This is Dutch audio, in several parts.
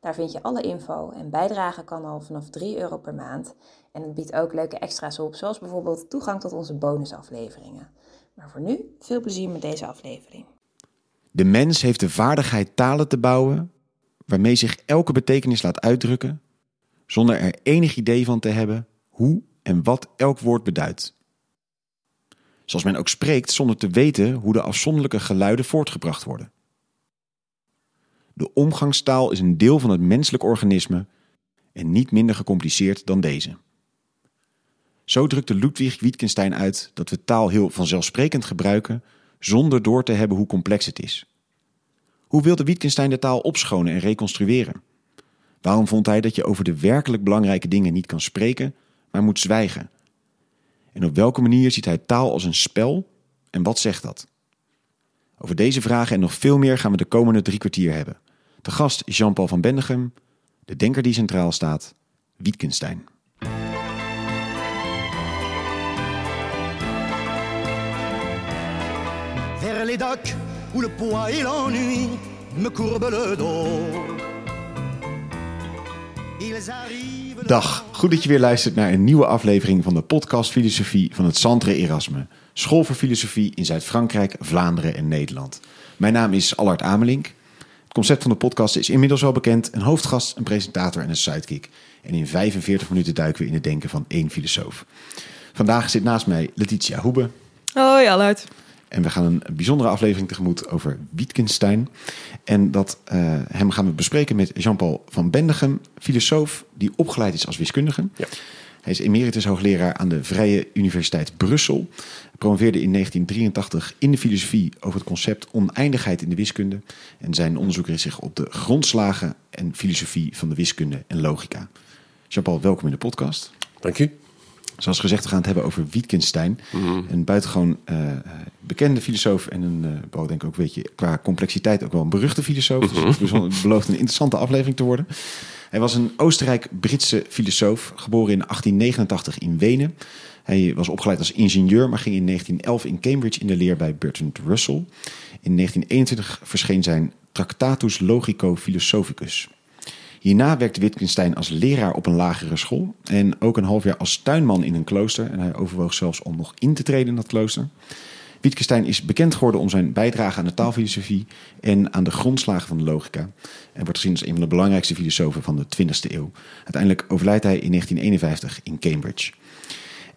Daar vind je alle info en bijdragen kan al vanaf 3 euro per maand. En het biedt ook leuke extra's op, zoals bijvoorbeeld toegang tot onze bonusafleveringen. Maar voor nu, veel plezier met deze aflevering. De mens heeft de vaardigheid talen te bouwen waarmee zich elke betekenis laat uitdrukken, zonder er enig idee van te hebben hoe en wat elk woord beduidt. Zoals men ook spreekt zonder te weten hoe de afzonderlijke geluiden voortgebracht worden. De omgangstaal is een deel van het menselijk organisme en niet minder gecompliceerd dan deze. Zo drukte Ludwig Wittgenstein uit dat we taal heel vanzelfsprekend gebruiken zonder door te hebben hoe complex het is. Hoe wilde Wittgenstein de taal opschonen en reconstrueren? Waarom vond hij dat je over de werkelijk belangrijke dingen niet kan spreken, maar moet zwijgen? En op welke manier ziet hij taal als een spel en wat zegt dat? Over deze vragen en nog veel meer gaan we de komende drie kwartier hebben. De gast is Jean-Paul van Bendegem, de denker die centraal staat, Wittgenstein. Vers les docks où le poids et l'ennui me courbent le dos. Ils arrivent. Dag, goed dat je weer luistert naar een nieuwe aflevering van de podcast Filosofie van het Centre Erasme. School voor Filosofie in Zuid-Frankrijk, Vlaanderen en Nederland. Mijn naam is Allard Amelink. Het concept van de podcast is inmiddels wel bekend. Een hoofdgast, een presentator en een sidekick. En in 45 minuten duiken we in het denken van één filosoof. Vandaag zit naast mij Letitia Hoebe. Hoi Allard. En we gaan een bijzondere aflevering tegemoet over Wittgenstein. En dat, uh, hem gaan we bespreken met Jean-Paul van Bendegem, filosoof die opgeleid is als wiskundige. Ja. Hij is emeritus hoogleraar aan de Vrije Universiteit Brussel. Hij promoveerde in 1983 in de filosofie over het concept oneindigheid in de wiskunde. En zijn onderzoek richt zich op de grondslagen en filosofie van de wiskunde en logica. Jean-Paul, welkom in de podcast. Dank u. Zoals gezegd, we gaan het hebben over Wittgenstein. Een buitengewoon uh, bekende filosoof en een, uh, denk ik ook, weet je, qua complexiteit ook wel een beruchte filosoof. Dus het belooft een interessante aflevering te worden. Hij was een Oostenrijk-Britse filosoof, geboren in 1889 in Wenen. Hij was opgeleid als ingenieur, maar ging in 1911 in Cambridge in de leer bij Bertrand Russell. In 1921 verscheen zijn Tractatus Logico Philosophicus. Hierna werkte Wittgenstein als leraar op een lagere school en ook een half jaar als tuinman in een klooster. En hij overwoog zelfs om nog in te treden in dat klooster. Wittgenstein is bekend geworden om zijn bijdrage aan de taalfilosofie en aan de grondslagen van de logica. En wordt gezien als een van de belangrijkste filosofen van de 20e eeuw. Uiteindelijk overlijdt hij in 1951 in Cambridge.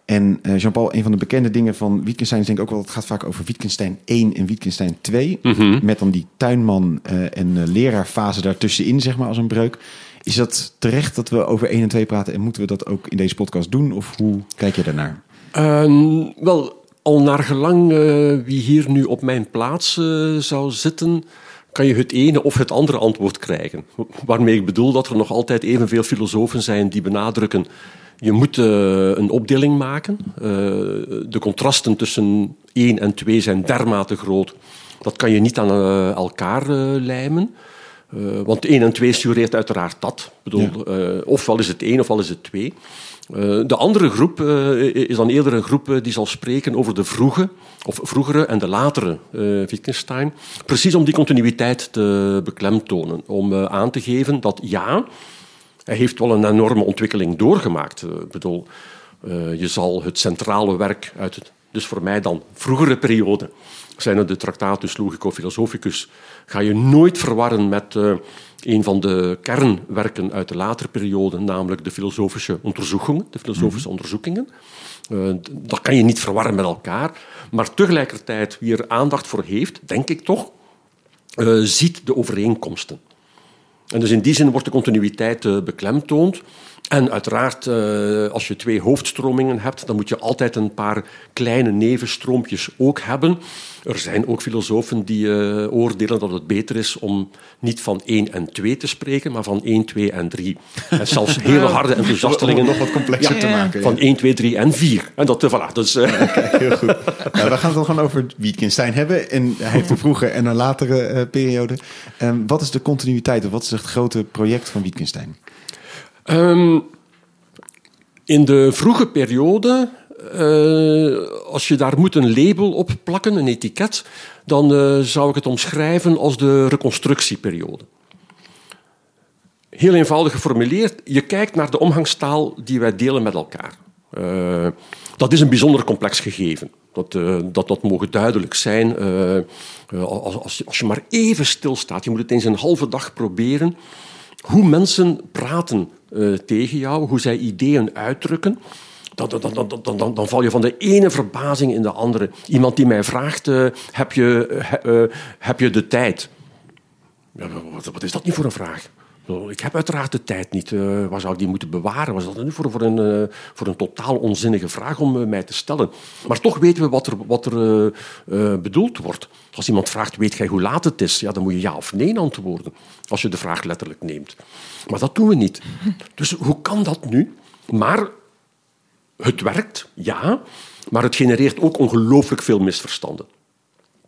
En uh, Jean-Paul, een van de bekende dingen van Wittgenstein is denk ik ook wel, het gaat vaak over Wittgenstein 1 en Wittgenstein 2. Met dan die tuinman uh, en uh, leraarfase daartussenin, zeg maar, als een breuk. Is dat terecht dat we over 1 en 2 praten en moeten we dat ook in deze podcast doen? Of hoe kijk je daarnaar? Wel, al naar gelang wie hier nu op mijn plaats zou zitten, kan je het ene of het andere antwoord krijgen. Waarmee ik bedoel dat er nog altijd evenveel filosofen zijn die benadrukken je moet uh, een opdeling maken. De contrasten tussen 1 en 2 zijn dermate groot. Dat kan je niet aan elkaar lijmen. want 1 en 2 sureert uiteraard dat. Ik bedoel, ja. ofwel is het 1 ofwel is het 2. De andere groep is dan eerder een groep die zal spreken over de vroege, of vroegere en de latere Wittgenstein. Precies om die continuïteit te beklemtonen. Om aan te geven dat ja, hij heeft wel een enorme ontwikkeling doorgemaakt. Ik bedoel, je zal het centrale werk uit het, dus voor mij dan vroegere periode, zijn het de Tractatus Logico Philosophicus, ga je nooit verwarren met uh, een van de kernwerken uit de latere periode, namelijk de filosofische onderzoekingen. De filosofische mm -hmm. onderzoekingen. Uh, dat kan je niet verwarren met elkaar. Maar tegelijkertijd, wie er aandacht voor heeft, denk ik toch, ziet de overeenkomsten. En dus in die zin wordt de continuïteit uh, beklemtoond. En uiteraard, als je twee hoofdstromingen hebt, dan moet je altijd een paar kleine nevenstroompjes ook hebben. Er zijn ook filosofen die uh, oordelen dat het beter is om niet van 1 en 2 te spreken, maar van 1, 2 en 3. En zelfs hele harde enthousiastelingen. nog wat complexer ja, te maken. Van 1, 2, 3 en 4. En dat, voilà, dus, uh... okay, heel goed. Nou, we gaan het dan gewoon over Wittgenstein hebben. En hij heeft een vroege en een latere periode. Um, wat is de continuïteit of wat is het grote project van Wittgenstein? Um, in de vroege periode, uh, als je daar moet een label op plakken, een etiket, dan uh, zou ik het omschrijven als de reconstructieperiode. Heel eenvoudig geformuleerd, je kijkt naar de omgangstaal die wij delen met elkaar. Uh, dat is een bijzonder complex gegeven. Dat, dat, dat mogen duidelijk zijn. Als, als, als, je maar even stilstaat, je moet het eens een halve dag proberen hoe mensen praten tegen jou, hoe zij ideeën uitdrukken. Dan, dan, dan, dan, dan, val je van de ene verbazing in de andere. Iemand die mij vraagt: uh, heb, je, uh, heb je de tijd? Ja, wat, is dat niet voor een vraag? Ik heb uiteraard de tijd niet. Uh, waar zou ik die moeten bewaren? Was dat nu voor, voor, een, voor een totaal onzinnige vraag om mij te stellen? Maar toch weten we wat er, wat er bedoeld wordt. Als iemand vraagt, weet jij hoe laat het is? Ja, dan moet je ja of nee antwoorden. Als je de vraag letterlijk neemt. Maar dat doen we niet. Dus hoe kan dat nu? Maar het werkt, ja. Maar het genereert ook ongelooflijk veel misverstanden.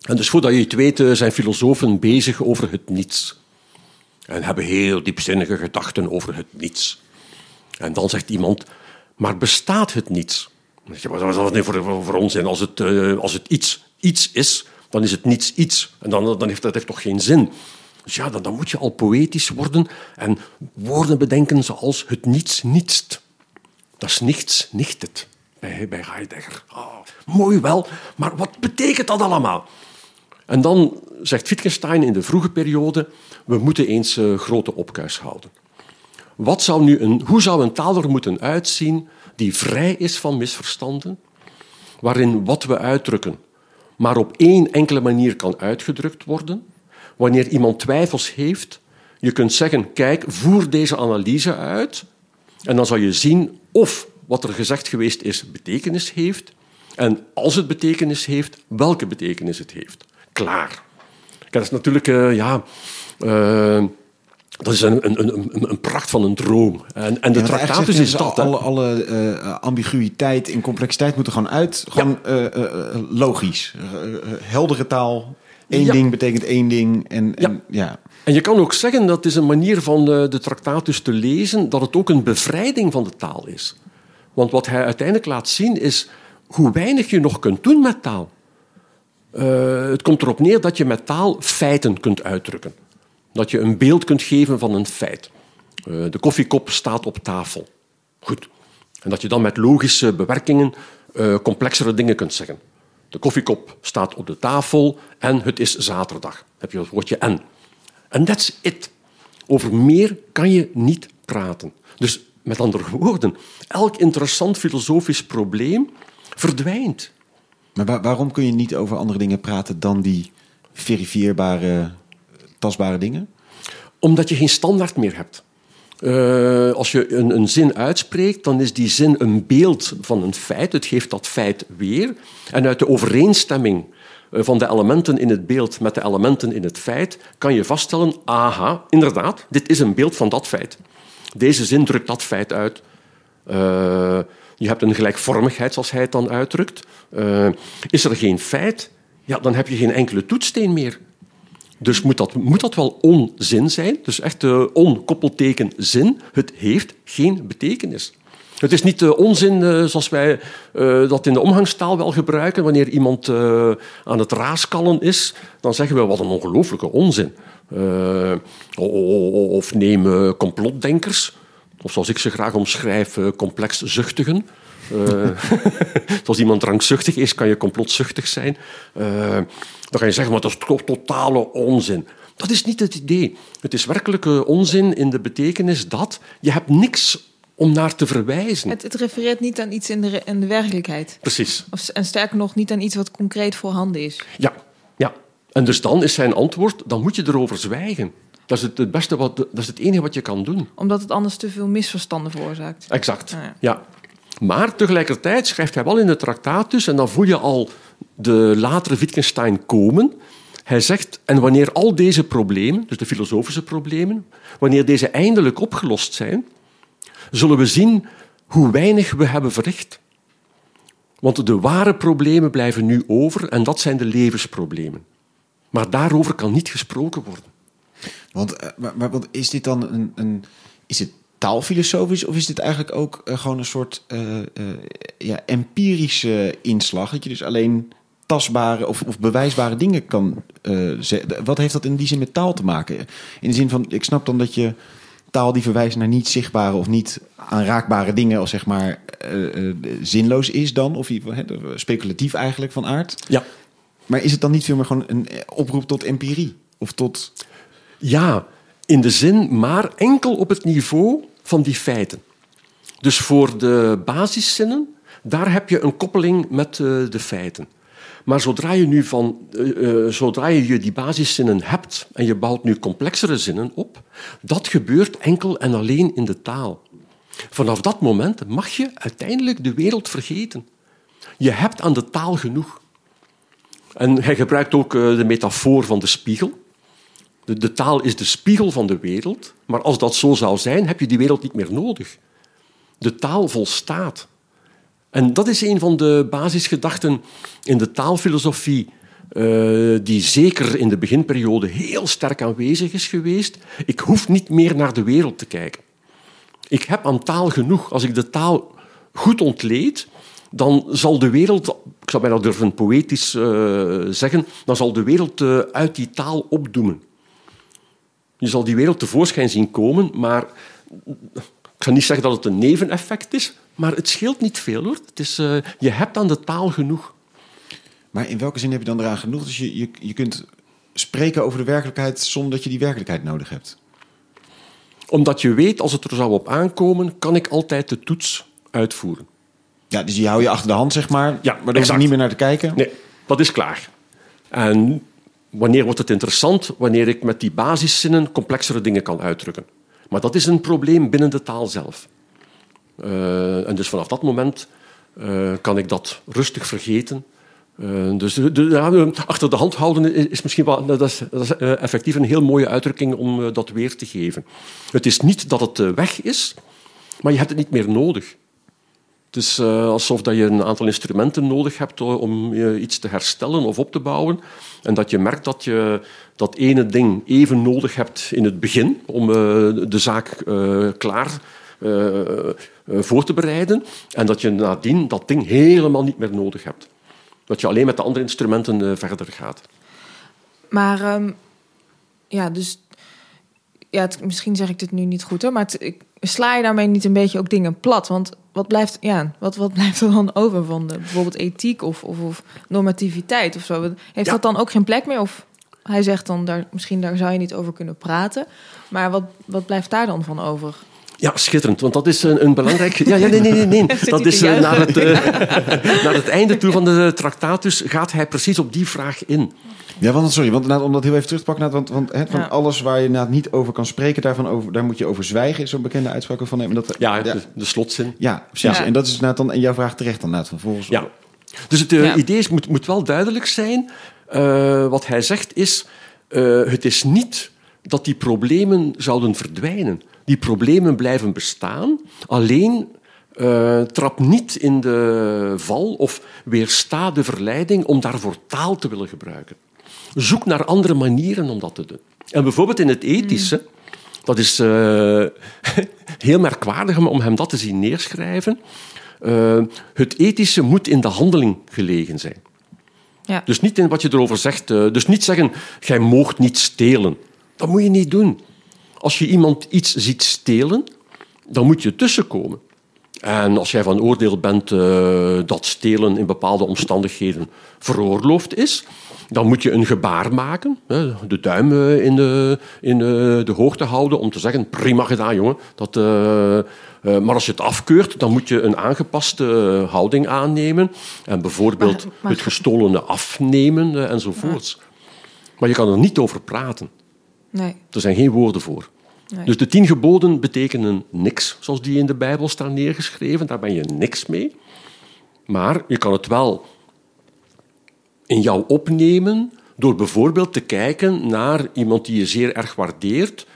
En dus voordat je het weet, zijn filosofen bezig over het niets. En hebben heel diepzinnige gedachten over het niets. En dan zegt iemand, maar bestaat het niets? Wat is dat voor, voor onzin? Als het, uh, als het iets, iets is, dan is het niets iets. En dan, dan heeft dat heeft toch geen zin? Dus ja, dan, dan moet je al poëtisch worden en woorden bedenken zoals het niets nietst. Dat is niets, nicht het. Bij, bij Heidegger. Oh, mooi wel, maar wat betekent dat allemaal? En dan zegt Wittgenstein in de vroege periode, we moeten eens uh, grote opkuis houden. Wat zou nu een, hoe zou een taal er moeten uitzien die vrij is van misverstanden, waarin wat we uitdrukken maar op één enkele manier kan uitgedrukt worden? Wanneer iemand twijfels heeft, je kunt zeggen, kijk, voer deze analyse uit en dan zal je zien of wat er gezegd geweest is betekenis heeft en als het betekenis heeft, welke betekenis het heeft. Klaar. Dat is natuurlijk, uh, ja... Uh, dat is een, een, een, een, pracht van een droom. En, en de ja, tractatus is dat. Alle, alle uh, ambiguïteit en complexiteit moeten gewoon uit. Gewoon ja. uh, logisch. heldere taal. Eén ja. ding betekent één ding. En, en, ja. en je kan ook zeggen dat is een manier van de, de tractatus te lezen... dat het ook een bevrijding van de taal is. Want wat hij uiteindelijk laat zien is hoe weinig je nog kunt doen met taal. Uh, het komt erop neer dat je met taal feiten kunt uitdrukken. Dat je een beeld kunt geven van een feit. Uh, de koffiekop staat op tafel. Goed. En dat je dan met logische bewerkingen uh, complexere dingen kunt zeggen. De koffiekop staat op de tafel en het is zaterdag. heb je het woordje en. En that's it. Over meer kan je niet praten. Dus met andere woorden, elk interessant filosofisch probleem verdwijnt maar waarom kun je niet over andere dingen praten dan die verifieerbare, tastbare dingen? Omdat je geen standaard meer hebt. Uh, als je een, een, zin uitspreekt, dan is die zin een beeld van een feit. Het geeft dat feit weer. En uit de overeenstemming eh, van de elementen in het beeld met de elementen in het feit kan je vaststellen: aha, inderdaad, dit is een beeld van dat feit. Deze zin drukt dat feit uit. Uh, je hebt een gelijkvormigheid, zoals hij het dan uitdrukt. Is er geen feit, ja, dan heb je geen enkele toetssteen meer. Dus moet dat, moet dat wel onzin zijn? Dus echt uh, onkoppelteken zin. Het heeft geen betekenis. Het is niet uh, onzin uh, zoals wij dat in de omgangstaal wel gebruiken. Wanneer iemand aan het raaskallen is, dan zeggen we wat een ongelooflijke onzin. of neem complotdenkers. Of zoals ik ze graag omschrijf, complex zuchtigen. Uh, als iemand drankzuchtig is, kan je complotzuchtig zijn. Uh, dan kan je zeggen, maar dat is totale onzin. Dat is niet het idee. Het is werkelijke onzin in de betekenis dat je hebt niks om naar te verwijzen. Het, het refereert niet aan iets in de, in de werkelijkheid. Precies. Of, en sterker nog, niet aan iets wat concreet voorhanden is. Ja, ja. En dus dan is zijn antwoord, dan moet je erover zwijgen. Dat is het, het beste wat, dat is het enige wat je kan doen. Omdat het anders te veel misverstanden veroorzaakt. Exact. Ja. ja. Maar tegelijkertijd schrijft hij wel in de Tractatus, en dan voel je al de latere Wittgenstein komen. Hij zegt, en wanneer al deze problemen, dus de filosofische problemen, wanneer deze eindelijk opgelost zijn, zullen we zien hoe weinig we hebben verricht. Want de ware problemen blijven nu over en dat zijn de levensproblemen. Maar daarover kan niet gesproken worden. Want, eh, maar, want is dit dan een, een is het taalfilosofisch of is dit eigenlijk ook eh, gewoon een soort eh, eh, ja, empirische inslag? Dat je dus alleen tastbare of, of bewijsbare dingen kan zeggen. Wat heeft dat in die zin met taal te maken? In de zin van, ik snap dan dat je taal die verwijst naar niet zichtbare of niet aanraakbare dingen, als zeg maar zinloos is dan, of speculatief eigenlijk van aard. Ja. Maar is het dan niet veel meer gewoon een oproep tot empirie? Of tot. Ja, in de zin, maar enkel op het niveau van die feiten. Dus voor de basiszinnen, daar heb je een koppeling met eh, de feiten. Maar zodra je nu van, eh, zodra je die basiszinnen hebt en je bouwt nu complexere zinnen op, dat gebeurt enkel en alleen in de taal. Vanaf dat moment mag je uiteindelijk de wereld vergeten. Je hebt aan de taal genoeg. En hij gebruikt ook de metafoor van de spiegel. De, taal is de spiegel van de wereld, maar als dat zo zou zijn, heb je die wereld niet meer nodig. De taal volstaat. En dat is een van de basisgedachten in de taalfilosofie, eh, die zeker in de beginperiode heel sterk aanwezig is geweest. Ik hoef niet meer naar de wereld te kijken. Ik heb aan taal genoeg. Als ik de taal goed ontleed, dan zal de wereld, ik zou bijna durven poëtisch eh, zeggen, dan zal de wereld eh, uit die taal opdoemen. Je zal die wereld tevoorschijn zien komen, maar ik ga niet zeggen dat het een neveneffect is, maar het scheelt niet veel hoor. Het is, eh, je hebt aan de taal genoeg. Maar in welke zin heb je dan eraan genoeg? Dus je, je, je kunt spreken over de werkelijkheid zonder dat je die werkelijkheid nodig hebt. Omdat je weet, als het er zou op aankomen, kan ik altijd de toets uitvoeren. Ja, dus die hou je achter de hand, zeg maar. Ja, maar daar hoef je niet meer naar te kijken. Nee, dat is klaar. En wanneer wordt het interessant? Wanneer ik met die basiszinnen complexere dingen kan uitdrukken. Maar dat is een probleem binnen de taal zelf. Eh, en dus vanaf dat moment eh, kan ik dat rustig vergeten. Eh, dus achter de hand houden is, is misschien wel dat is, effectief een heel mooie uitdrukking om dat weer te geven. Het is niet dat het weg is, maar je hebt het niet meer nodig. Het is eh, alsof dat je een aantal instrumenten nodig hebt eh, om iets te herstellen of op te bouwen. En dat je merkt dat je dat ene ding even nodig hebt in het begin om eh, de zaak klaar voor te bereiden. En dat je nadien dat ding helemaal niet meer nodig hebt. Dat je alleen met de andere instrumenten verder gaat. Maar ehm, ja, dus ja, misschien zeg ik dit nu niet goed hoor, maar ik, sla je daarmee niet een beetje ook dingen plat? Want wat blijft, ja, wat, wat blijft er dan over van de, bijvoorbeeld ethiek of, of, of normativiteit of zo? Heeft Ja. dat dan ook geen plek meer? Of hij zegt dan, daar, misschien daar zou je niet over kunnen praten. Maar wat, wat blijft daar dan van over? Ja, schitterend, want dat is een, een belangrijk... Ja, ja, nee, nee, nee. nee. Dat is eh, naar, het, eh, naar het einde toe van de tractatus gaat hij precies op die vraag in. Ja, want sorry, want om dat heel even terug te pakken, want, want van Ja. alles waar je inderdaad niet over kan spreken, daarvan over, daar moet je over zwijgen, is zo'n bekende uitspraak van hem. Dat, Ja, De, de slotzin. ja, precies. Ja. En dat is dan, en jouw vraag terecht dan van volgens Ja. Dus het eh, Ja. idee is, moet, moet wel duidelijk zijn. Eh, wat hij zegt is, eh, het is niet dat die problemen zouden verdwijnen. Die problemen blijven bestaan, alleen eh, trap niet in de val of weersta de verleiding om daarvoor taal te willen gebruiken. Zoek naar andere manieren om dat te doen. En bijvoorbeeld in het ethische, dat is eh, heel merkwaardig om- hem dat te zien neerschrijven. Eh, het ethische moet in de handeling gelegen zijn. Ja. Dus niet in wat je erover zegt. eh, dus niet zeggen, jij moogt niet stelen. Dat moet je niet doen. Als je iemand iets ziet stelen, dan moet je tussenkomen. En als jij van oordeel bent dat stelen in bepaalde omstandigheden veroorloofd is, dan moet je een gebaar maken, hè, de duim eh, in, de, in de, de hoogte houden om te zeggen, prima gedaan jongen. Dat, eh, eh, maar als je het afkeurt, dan moet je een aangepaste eh, houding aannemen en bijvoorbeeld Maar- maar- het gestolene afnemen eh, enzovoorts. Maar je kan er niet over praten. Nee. Er zijn geen woorden voor. Nee. Dus de tien geboden betekenen niks, zoals die in de Bijbel staan neergeschreven. Daar ben je niks mee. Maar je kan het wel in jou opnemen door bijvoorbeeld te kijken naar iemand die je zeer erg waardeert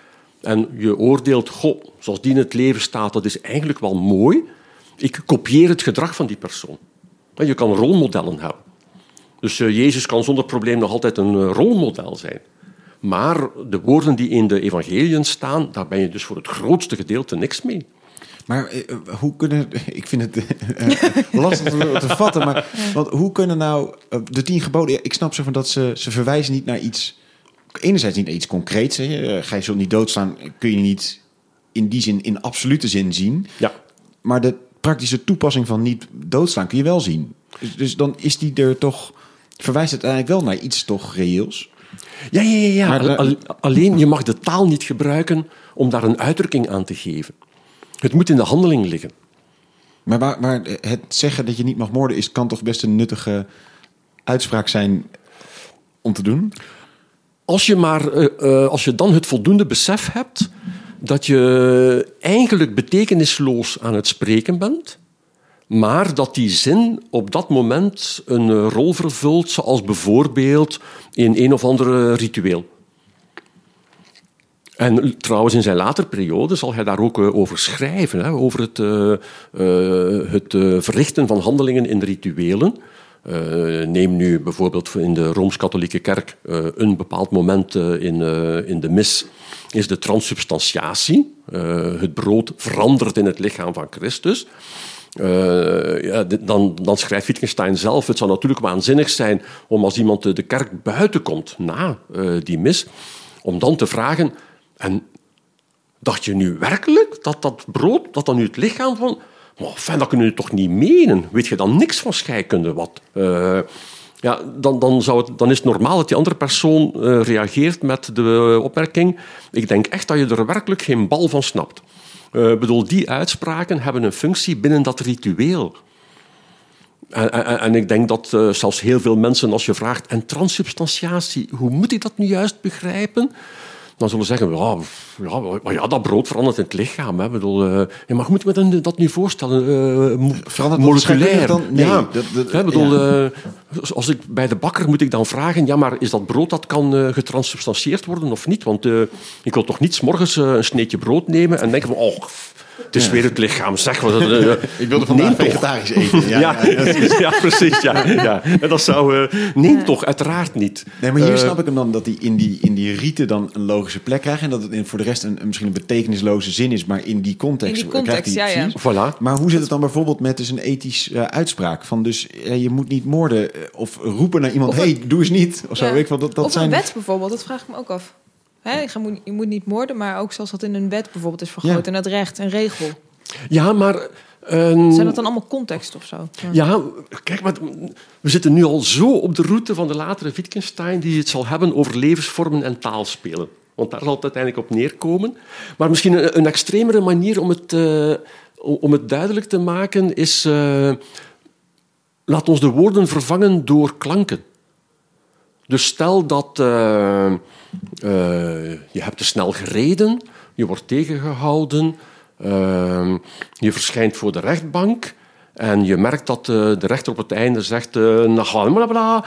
en je oordeelt, goh, zoals die in het leven staat, dat is eigenlijk wel mooi. Ik kopieer het gedrag van die persoon. Je kan rolmodellen hebben. Dus eh, Jezus kan zonder probleem nog altijd een eh, rolmodel zijn. Maar de woorden die in de evangeliën staan, daar ben je dus voor het grootste gedeelte niks mee. Maar eh, eh, hoe kunnen... Ik vind het eh, lastig te, te vatten, maar want hoe kunnen nou de tien geboden... Ik snap zo van dat ze, ze verwijzen niet naar iets... Enerzijds niet naar iets concreets. Hè. Gij zult niet doodslaan, kun je niet in die zin, in absolute zin zien. Ja. Maar de praktische toepassing van niet doodslaan kun je wel zien. Dus, dus dan is die er toch... Verwijst het eigenlijk wel naar iets toch reëels? Ja, ja, ja. ja. Maar de- Al- al- alleen je mag de taal niet gebruiken om daar een uitdrukking aan te geven. Het moet in de handeling liggen. Maar, waar, maar het zeggen dat je niet mag moorden is, kan toch best een nuttige uitspraak zijn om te doen? Als je, maar, eh, eh, als je dan het voldoende besef hebt dat je eigenlijk betekenisloos aan het spreken bent, maar dat die zin op dat moment een rol vervult, zoals bijvoorbeeld in een of andere ritueel. En trouwens, in zijn later periode zal hij daar ook eh, over schrijven, hè, over het, eh, eh, het verrichten van handelingen in rituelen. Neem nu bijvoorbeeld in de Rooms-Katholieke Kerk een bepaald moment in, in de mis is de transubstantiatie. Eh, het brood verandert in het lichaam van Christus. Ja, dan, dan schrijft Wittgenstein zelf: Het zou natuurlijk waanzinnig zijn om als iemand de, kerk buiten komt na die mis, om dan te vragen: En dacht je nu werkelijk dat dat brood, dat dan nu het lichaam van. Maar fijn, dat kunnen je toch niet menen? Weet je dan niks van scheikunde? Wat? Eh, ja, dan, dan, zou het, dan is het normaal dat die andere persoon eh, reageert met de opmerking: Ik denk echt dat je er werkelijk geen bal van snapt. Eh, bedoel, die uitspraken hebben een functie binnen dat ritueel. En, en, ik denk dat zelfs heel veel mensen, als je vraagt, en transubstantiatie, hoe moet ik dat nu juist begrijpen? Dan zullen ze zeggen, ja, ja, maar ja, dat brood verandert in het lichaam. Hè. Ik bedoel, ja, maar hoe moet ik me dan- dat nu voorstellen? Eh, Verandert dat scheikundig dan? Nee, ja. dat- dat- bedoel, eh, als ik bij de bakker moet ik dan vragen, ja, maar is dat brood dat kan getransubstantieerd worden of niet? Want ik wil toch niet 's morgens een sneetje brood nemen en denken van, oh, het is weer het lichaam, zeg. Wat, eh, Ik wilde vandaag neem toch. vegetarisch eten. Ja, Ja, ja, precies. Ja, ja. En dat zou... eh neem toch, uiteraard niet. Nee, maar hier Eh, snap ik hem dan dat hij in die, in die rieten dan een logische plek krijgt. En dat het in, voor de rest een, misschien een betekenisloze zin is. Maar in die context, In die context, krijgt hij ja, ja. precies. Voilà. Maar hoe zit het dan bijvoorbeeld met dus een ethisch eh, uitspraak? Van dus je moet niet moorden of roepen naar iemand. Of hey, doe eens niet. Of zo. Ja. Weet ik dat, dat of zijn... een wet bijvoorbeeld, dat vraag ik me ook af. Hè, je, moet, je moet niet moorden, maar ook zoals dat in een wet bijvoorbeeld is vergroot. Ja. En het recht, een regel. Ja, maar... eh, Zijn dat dan allemaal context of zo? Ja, kijk, maar we zitten nu al zo op de route van de latere Wittgenstein die het zal hebben over levensvormen en taalspelen. Want daar zal het uiteindelijk op neerkomen. Maar misschien een, een extremere manier om het, eh, om het duidelijk te maken is... eh, laat ons de woorden vervangen door klanken. Dus stel dat eh, eh, je hebt te snel gereden, je wordt tegengehouden, eh, je verschijnt voor de rechtbank en je merkt dat de rechter op het einde zegt... eh, "Nou, blablabla,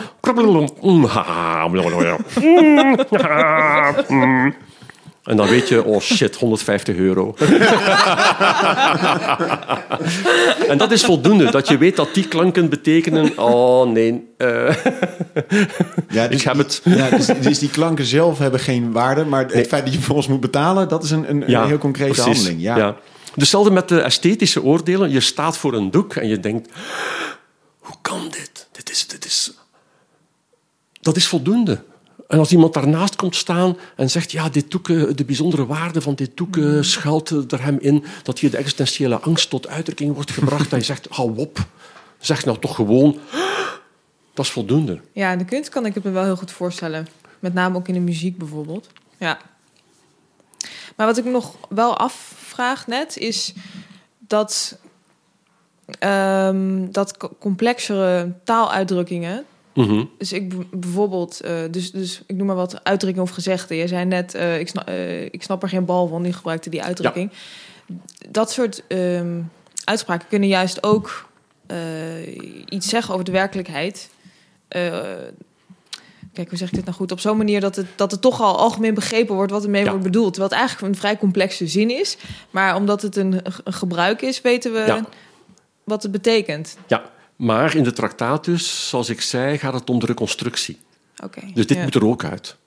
En dan weet je, oh shit, 150 euro. en dat is voldoende, dat je weet dat die klanken betekenen... Oh nee, eh, Ja, ik heb het. Ja, dus, dus die klanken zelf hebben geen waarde. Maar het feit dat je voor ons moet betalen, dat is een, een, een heel concrete precies. handeling. Ja. Dus hetzelfde met de esthetische oordelen. Je staat voor een doek en je denkt... Hoe kan dit? Dit is... Dit is dat is voldoende. En als iemand daarnaast komt staan en zegt... Ja, dit doek, de bijzondere waarde van dit doek eh, schuilt er hem in... dat hier de existentiële angst tot uitdrukking wordt gebracht. en je zegt, hou op. Zeg nou toch gewoon... Dat is voldoende. Ja, in de kunst kan ik het me wel heel goed voorstellen. Met name ook in de muziek bijvoorbeeld. Ja. Maar wat ik nog wel afvraag net is dat, ehm, dat co- complexere taaluitdrukkingen Mhm. Dus ik bijvoorbeeld, eh, dus, dus ik noem maar wat uitdrukkingen of gezegden. Je zei net, eh, ik, snap, ik snap er geen bal van, die gebruikte die uitdrukking. Dat soort ehm, uitspraken kunnen juist ook eh, iets zeggen over de werkelijkheid. Eh, kijk, hoe zeg ik dit nou goed? Op zo'n manier dat het, dat het toch al algemeen begrepen wordt wat ermee Ja. wordt bedoeld. Terwijl het eigenlijk een vrij complexe zin is. Maar omdat het een, een gebruik is, weten we Ja. wat het betekent. Ja, maar in de tractatus, zoals ik zei, gaat het om de reconstructie. Oké. Dus dit ja. moet er ook uit.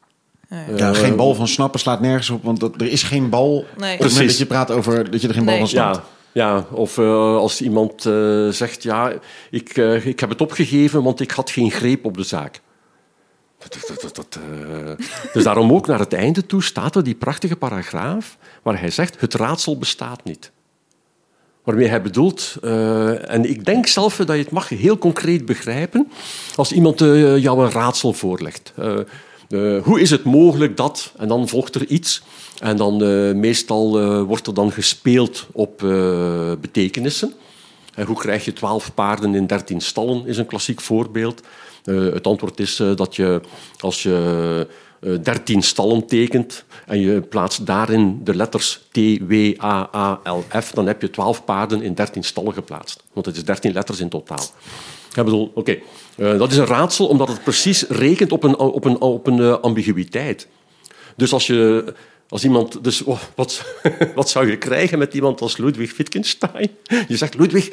Ja, ja. Ja, Eh, geen bal van snappen slaat nergens op, want dat, er is geen bal Nee. op het moment Precies. dat je praat over dat je er geen bal Nee. van snapt. Ja, ja of eh, als iemand eh, zegt, ja, ik, ik heb het opgegeven, want ik had geen greep op de zaak. Dat, dat, dat, dat. Dus daarom ook naar het einde toe staat er die prachtige paragraaf waar hij zegt, het raadsel bestaat niet. Waarmee hij bedoelt, eh, en ik denk zelf dat je het mag heel concreet begrijpen, als iemand eh, jou een raadsel voorlegt. Eh, hoe is het mogelijk dat, en dan volgt er iets, en dan meestal wordt er dan gespeeld op betekenissen. En hoe krijg je twaalf paarden in dertien stallen, is een klassiek voorbeeld. Het antwoord is dat je, als je dertien stallen tekent en je plaatst daarin de letters T, W, A, A, L, F, dan heb je twaalf paarden in dertien stallen geplaatst. Want het is dertien letters in totaal. Ik bedoel, oké, eh, dat is een raadsel omdat het precies rekent op een, op een, op een eh, ambiguïteit. Dus als je... Als iemand, dus oh, wat, wat zou je krijgen met iemand als Ludwig Wittgenstein? Je zegt, Ludwig,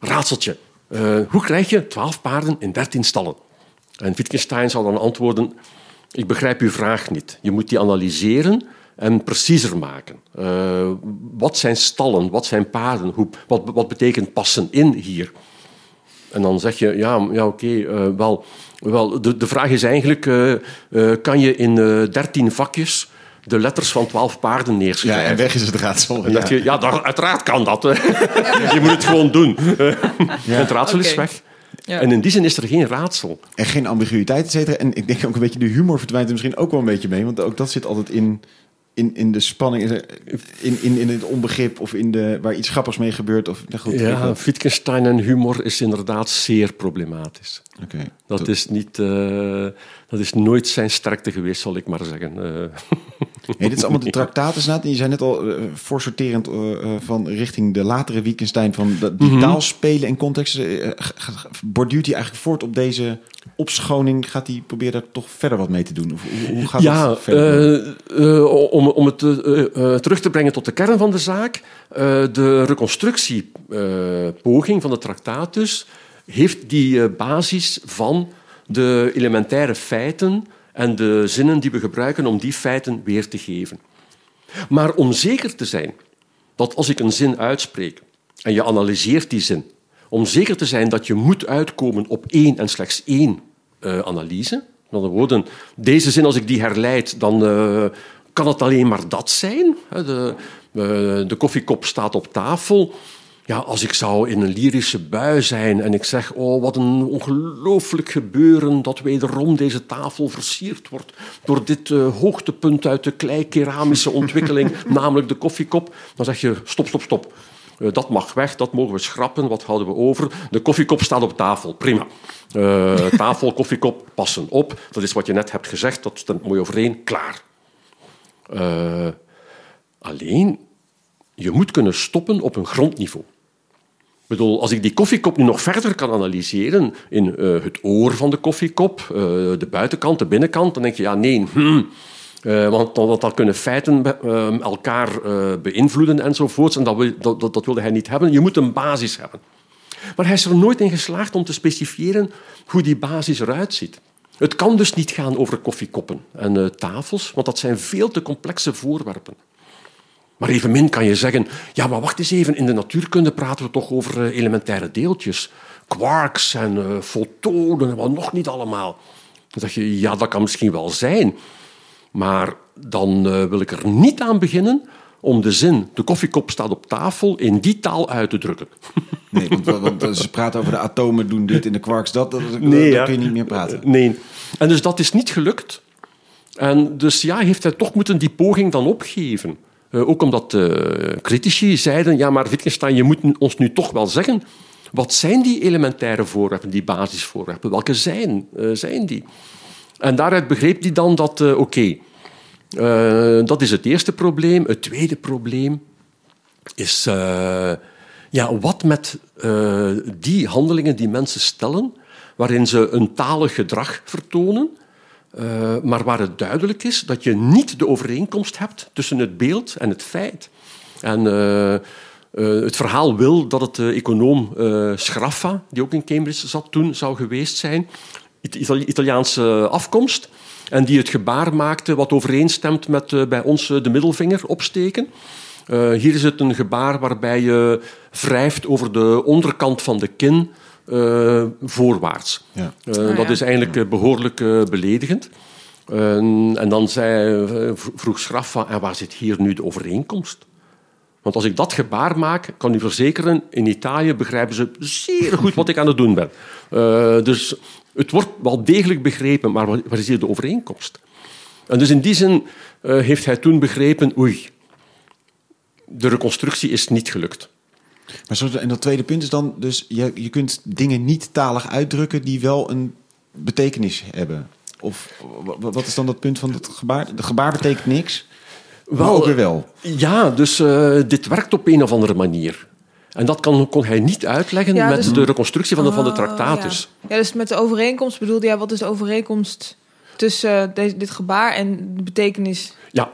raadseltje. eh, hoe krijg je twaalf paarden in dertien stallen? En Wittgenstein zal dan antwoorden, ik begrijp uw vraag niet. Je moet die analyseren en preciezer maken. Eh, wat zijn stallen? Wat zijn paarden? Hoe, wat, wat betekent passen in hier? En dan zeg je, ja, ja oké, eh, wel, wel de, de vraag is eigenlijk, eh, eh, kan je in dertien vakjes de letters van twaalf paarden Ja, neerschrijven? en weg is het raadsel. En Ja. dat je, ja, dat, uiteraard kan dat. je moet het gewoon doen. Het raadsel is weg. Ja. En in die zin is er geen raadsel. En geen ambiguïteit, et cetera. En ik denk ook een beetje de humor verdwijnt er misschien ook wel een beetje mee. Want ook dat zit altijd in, in, in de spanning, is in, in, in het onbegrip of in de, waar iets grappigs mee gebeurt. Of, nou goed, Ja, weet- Wittgenstein en humor is inderdaad zeer problematisch. Oké. Dat is, niet, eh, dat is nooit zijn sterkte geweest, zal ik maar zeggen. Eh, Hey, dit is allemaal de tractatus. En je zei net al eh, voorsorterend eh, eh, van richting de latere Wittgenstein van de, die taalspelen en contexten. borduurt hij eigenlijk voort op deze opschoning? Gaat hij proberen daar toch verder wat mee te doen? Of, hoe, hoe gaat ja, dat verder? om, om het terug te brengen tot de kern van de zaak. de reconstructiepoging van de tractatus heeft die basis van de elementaire feiten en de zinnen die we gebruiken om die feiten weer te geven. Maar om zeker te zijn dat als ik een zin uitspreek en je analyseert die zin, om zeker te zijn dat je moet uitkomen op één en slechts één eh, analyse, met andere woorden, deze zin als ik die herleid, dan eh, kan het alleen maar dat zijn. De, eh, de koffiekop staat op tafel. Ja, als ik zou in een lyrische bui zijn en ik zeg, oh, wat een ongelooflijk gebeuren dat wederom deze tafel versierd wordt door dit eh, hoogtepunt uit de klei-keramische ontwikkeling, namelijk de koffiekop, dan zeg je, stop, stop, stop. Eh, dat mag weg, dat mogen we schrappen, wat houden we over? De koffiekop staat op tafel, prima. Eh, tafel, koffiekop, passen op. Dat is wat je net hebt gezegd, dat stemt mooi overeen, klaar. Alleen, je moet kunnen stoppen op een grondniveau. Bedoel, als ik die koffiekop nu nog verder kan analyseren in eh, het oor van de koffiekop, eh, de buitenkant, de binnenkant, dan denk je, ja, nee, hmm, eh, want, want dan kunnen feiten be- eh, elkaar beïnvloeden enzovoorts. En dat, wil- dat, dat, dat wilde hij niet hebben. Je moet een basis hebben. Maar hij is er nooit in geslaagd om te specifieren hoe die basis eruit ziet. Het kan dus niet gaan over koffiekoppen en tafels, want dat zijn veel te complexe voorwerpen. Maar evenmin kan je zeggen, ja, maar wacht eens even, in de natuurkunde praten we toch over eh, elementaire deeltjes. Quarks en eh, fotonen en wat nog niet allemaal. Dan zeg je, ja, dat kan misschien wel zijn. Maar dan eh, wil ik er niet aan beginnen om de zin, de koffiekop staat op tafel, in die taal uit te drukken. Nee, want, ze praten over de atomen, doen dit in de quarks, dat, dat, dat, Nee, daar kun je niet meer praten. Nee. En dus dat is niet gelukt. En dus ja, heeft hij toch moeten die poging dan opgeven. Eh, ook omdat de critici zeiden, ja, maar Wittgenstein, je moet ons nu toch wel zeggen Wat zijn die elementaire voorwerpen, die basisvoorwerpen? Welke zijn, uh, zijn die? En daaruit begreep hij dan dat, oké, dat is het eerste probleem. Het tweede probleem is ja, wat met die handelingen die mensen stellen, waarin ze een talig gedrag vertonen, uh, maar waar het duidelijk is dat je niet de overeenkomst hebt tussen het beeld en het feit. En uh, uh, het verhaal wil dat het econoom Schraffa, die ook in Cambridge zat toen, zou geweest zijn, Itali Italiaanse afkomst, en die het gebaar maakte wat overeenstemt met bij ons de middelvinger opsteken. hier is het een gebaar waarbij je wrijft over de onderkant van de kin uh, voorwaarts. Ja. Uh, dat is eigenlijk uh, behoorlijk beledigend. en dan zei, vroeg Schraffa, en waar zit hier nu de overeenkomst? Want als ik dat gebaar maak, kan u verzekeren, in Italië begrijpen ze zeer goed wat ik aan het doen ben. dus het wordt wel degelijk begrepen, maar waar is hier de overeenkomst? En dus in die zin heeft hij toen begrepen, oei, de reconstructie is niet gelukt. Maar zo, en dat tweede punt is dan dus, je, je kunt dingen niet talig uitdrukken die wel een betekenis hebben. Of wat is dan dat punt van het gebaar? De gebaar betekent niks, wel, ook weer wel. Ja, dus uh, dit werkt op een of andere manier. En dat kan, kon hij niet uitleggen ja, met dus- de reconstructie van de, van de oh, tractatus. Ja. ja. dus met de overeenkomst bedoelde hij, wat is de overeenkomst tussen uh, dit gebaar en de betekenis? Ja.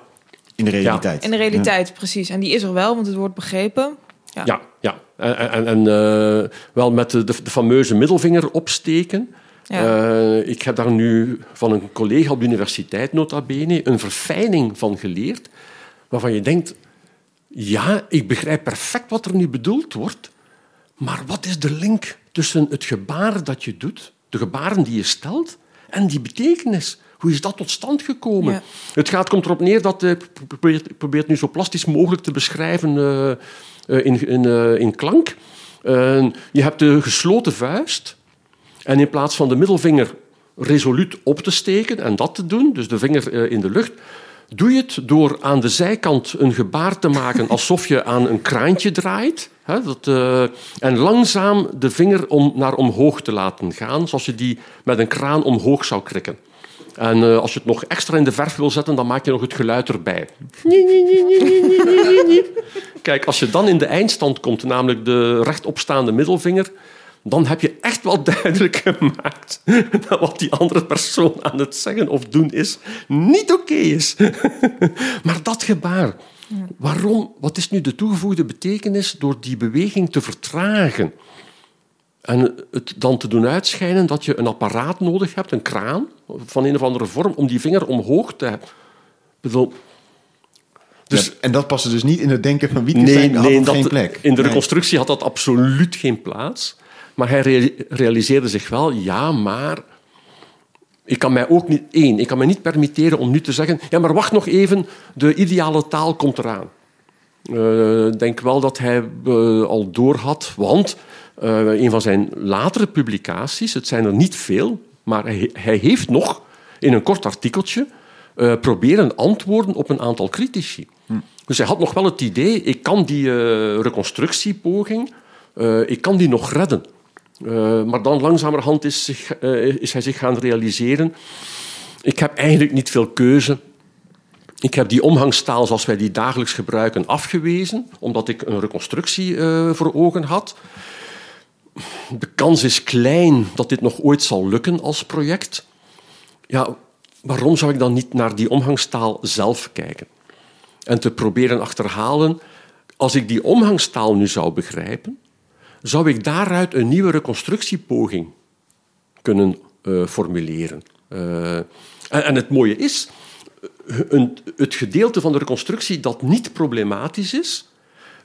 In de realiteit. In de realiteit, precies. En die is er wel, want het wordt begrepen. Ja, ja. ja. En, en, en uh, wel met de, de, fameuze middelvinger opsteken. Ja. Uh, ik heb daar nu van een collega op de universiteit, nota bene, een verfijning van geleerd, waarvan je denkt, ja, ik begrijp perfect wat er nu bedoeld wordt, maar wat is de link tussen het gebaar dat je doet, de gebaren die je stelt, en die betekenis? Hoe is dat tot stand gekomen? Ja. Het gaat, komt erop neer dat, ik probeer, probeer het nu zo plastisch mogelijk te beschrijven, uh, eh, in, in, eh, in klank. je hebt de gesloten vuist. En in plaats van de middelvinger resoluut op te steken en dat te doen, dus de vinger eh, in de lucht, doe je het door aan de zijkant een gebaar te maken alsof je aan een kraantje draait. Hè, dat, uh, en langzaam de vinger om, naar omhoog te laten gaan, zoals je die met een kraan omhoog zou krikken. En uh, als je het nog extra in de verf wil zetten, dan maak je nog het geluid erbij. Kijk, als je dan in de eindstand komt, namelijk de rechtopstaande middelvinger, dan heb je echt wel duidelijk gemaakt dat wat die andere persoon aan het zeggen of doen is, niet oké is. maar dat gebaar, waarom, wat is nu de toegevoegde betekenis door die beweging te vertragen? En het dan te doen uitschijnen dat je een apparaat nodig hebt, een kraan van een of andere vorm, om die vinger omhoog te hebben. Bedoel, dus, en dat paste dus niet in het denken van Wittgenstein, nee, nee, dat, geen plek. In de reconstructie had dat absoluut geen plaats. Maar hij realiseerde zich wel, ja, maar ik kan mij ook niet, één, ik kan mij niet permitteren om nu te zeggen, ja, maar wacht nog even, de ideale taal komt eraan. Eh, ik denk wel dat hij uh, al doorhad, want uh, een van zijn latere publicaties, het zijn er niet veel, maar hij, hij heeft nog in een kort artikeltje uh, proberen antwoorden op een aantal critici. Hm. Dus hij had nog wel het idee, ik kan die uh, reconstructiepoging, ik kan die nog redden. maar dan langzamerhand is, zich, is hij zich gaan realiseren, ik heb eigenlijk niet veel keuze. Ik heb die omgangstaal zoals wij die dagelijks gebruiken afgewezen, omdat ik een reconstructie voor ogen had de kans is klein dat dit nog ooit zal lukken als project. Ja, waarom zou ik dan niet naar die omgangstaal zelf kijken? En te proberen achterhalen, als ik die omgangstaal nu zou begrijpen, zou ik daaruit een nieuwe reconstructiepoging kunnen uh, formuleren. Uh, en, het mooie is, het gedeelte van de reconstructie dat niet problematisch is,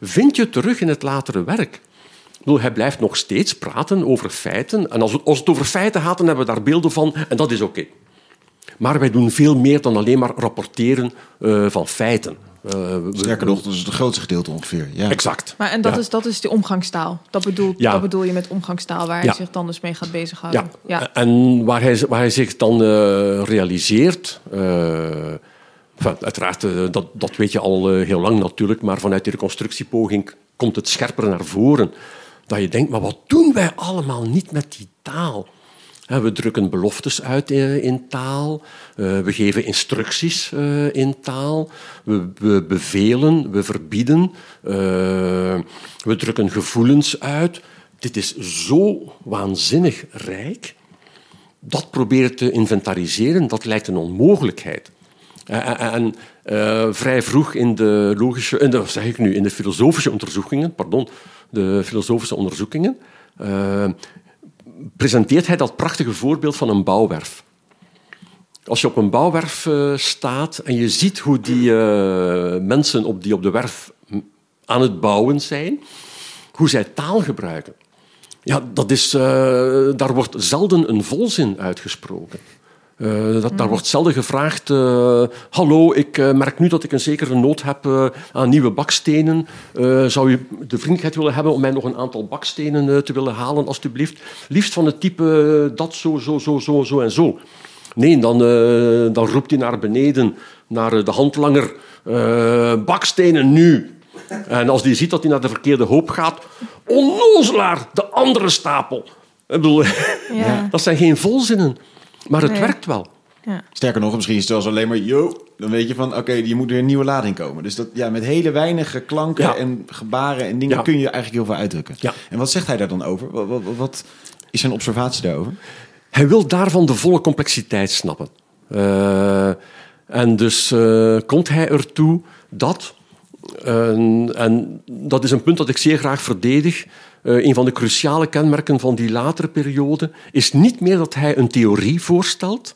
vind je terug in het latere werk hij blijft nog steeds praten over feiten. En als het, als het over feiten gaat, dan hebben we daar beelden van. En dat is oké. Maar wij doen veel meer dan alleen maar rapporteren uh, van feiten. Uh, Sterker nog, dat is het grootste gedeelte ongeveer. Ja. Exact. Maar en dat, is, dat is de omgangstaal. Dat bedoel, ja. dat bedoel je met omgangstaal, waar hij zich dan dus mee gaat bezighouden. Ja. ja. En waar hij, waar hij zich dan uh, realiseert. Enfin, uiteraard, dat, dat weet je al heel lang natuurlijk, maar vanuit die reconstructiepoging komt het scherper naar voren dat je denkt, maar wat doen wij allemaal niet met die taal? We drukken beloftes uit in taal, eh, we geven instructies eh, in taal, we, bevelen, we verbieden, eh, we drukken gevoelens uit. Dit is zo waanzinnig rijk. Dat proberen te inventariseren, dat lijkt een onmogelijkheid. En vrij vroeg in de logische, in de, zeg ik nu, in de filosofische onderzoekingen, pardon, de filosofische onderzoekingen, presenteert hij dat prachtige voorbeeld van een bouwwerf. Als je op een bouwwerf uh, staat en je ziet hoe die uh, mensen op die op de werf aan het bouwen zijn, hoe zij taal gebruiken. Ja, dat is, daar wordt zelden een volzin uitgesproken. Uh, dat, daar wordt zelden gevraagd: uh, Hallo, ik uh, merk nu dat ik een zekere nood heb aan nieuwe bakstenen. zou u de vriendelijkheid willen hebben om mij nog een aantal bakstenen te willen halen, alstublieft? Liefst van het type dat, zo, zo, zo, zo, zo en zo. Nee, dan, dan roept hij naar beneden, naar de handlanger: Bakstenen nu! En als die ziet dat hij naar de verkeerde hoop gaat, onnozelaar, de andere stapel. Ik bedoel, ja. dat zijn geen volzinnen. Maar het werkt wel. Ja. Sterker nog, misschien is het wel alleen maar, yo, dan weet je van, oké, je moet er een nieuwe lading komen. Dus dat, ja, met hele weinige klanken en gebaren en dingen kun je eigenlijk heel veel uitdrukken. En wat zegt hij daar dan over? Wat, wat, wat, is zijn observatie daarover? Hij wil daarvan de volle complexiteit snappen. Uh, en dus uh, komt hij ertoe dat, uh, en dat is een punt dat ik zeer graag verdedig, een van de cruciale kenmerken van die latere periode is niet meer dat hij een theorie voorstelt,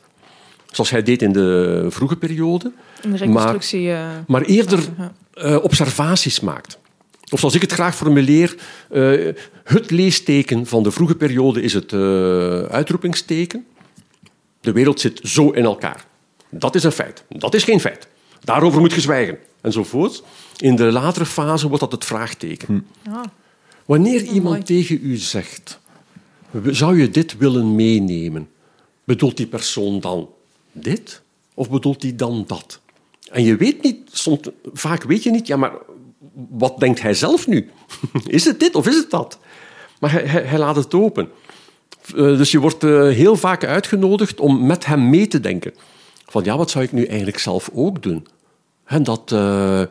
zoals hij deed in de vroege periode, in de reconstructie, maar, uh, maar eerder uh, observaties maakt. Of zoals ik het graag formuleer, het leesteken van de vroege periode is het uitroepingsteken. De wereld zit zo in elkaar. Dat is een feit. Dat is geen feit. Daarover moet je zwijgen. Enzovoort. In de latere fase wordt dat het vraagteken. Hm. Wanneer iemand tegen u zegt, zou je dit willen meenemen, bedoelt die persoon dan dit of bedoelt hij dan dat? En je weet niet, soms, vaak weet je niet, ja, maar wat denkt hij zelf nu? Is het dit of is het dat? Maar hij, hij, hij laat het open. Uh, dus je wordt uh, heel vaak uitgenodigd om met hem mee te denken. Van ja, wat zou ik nu eigenlijk zelf ook doen? En dat uh,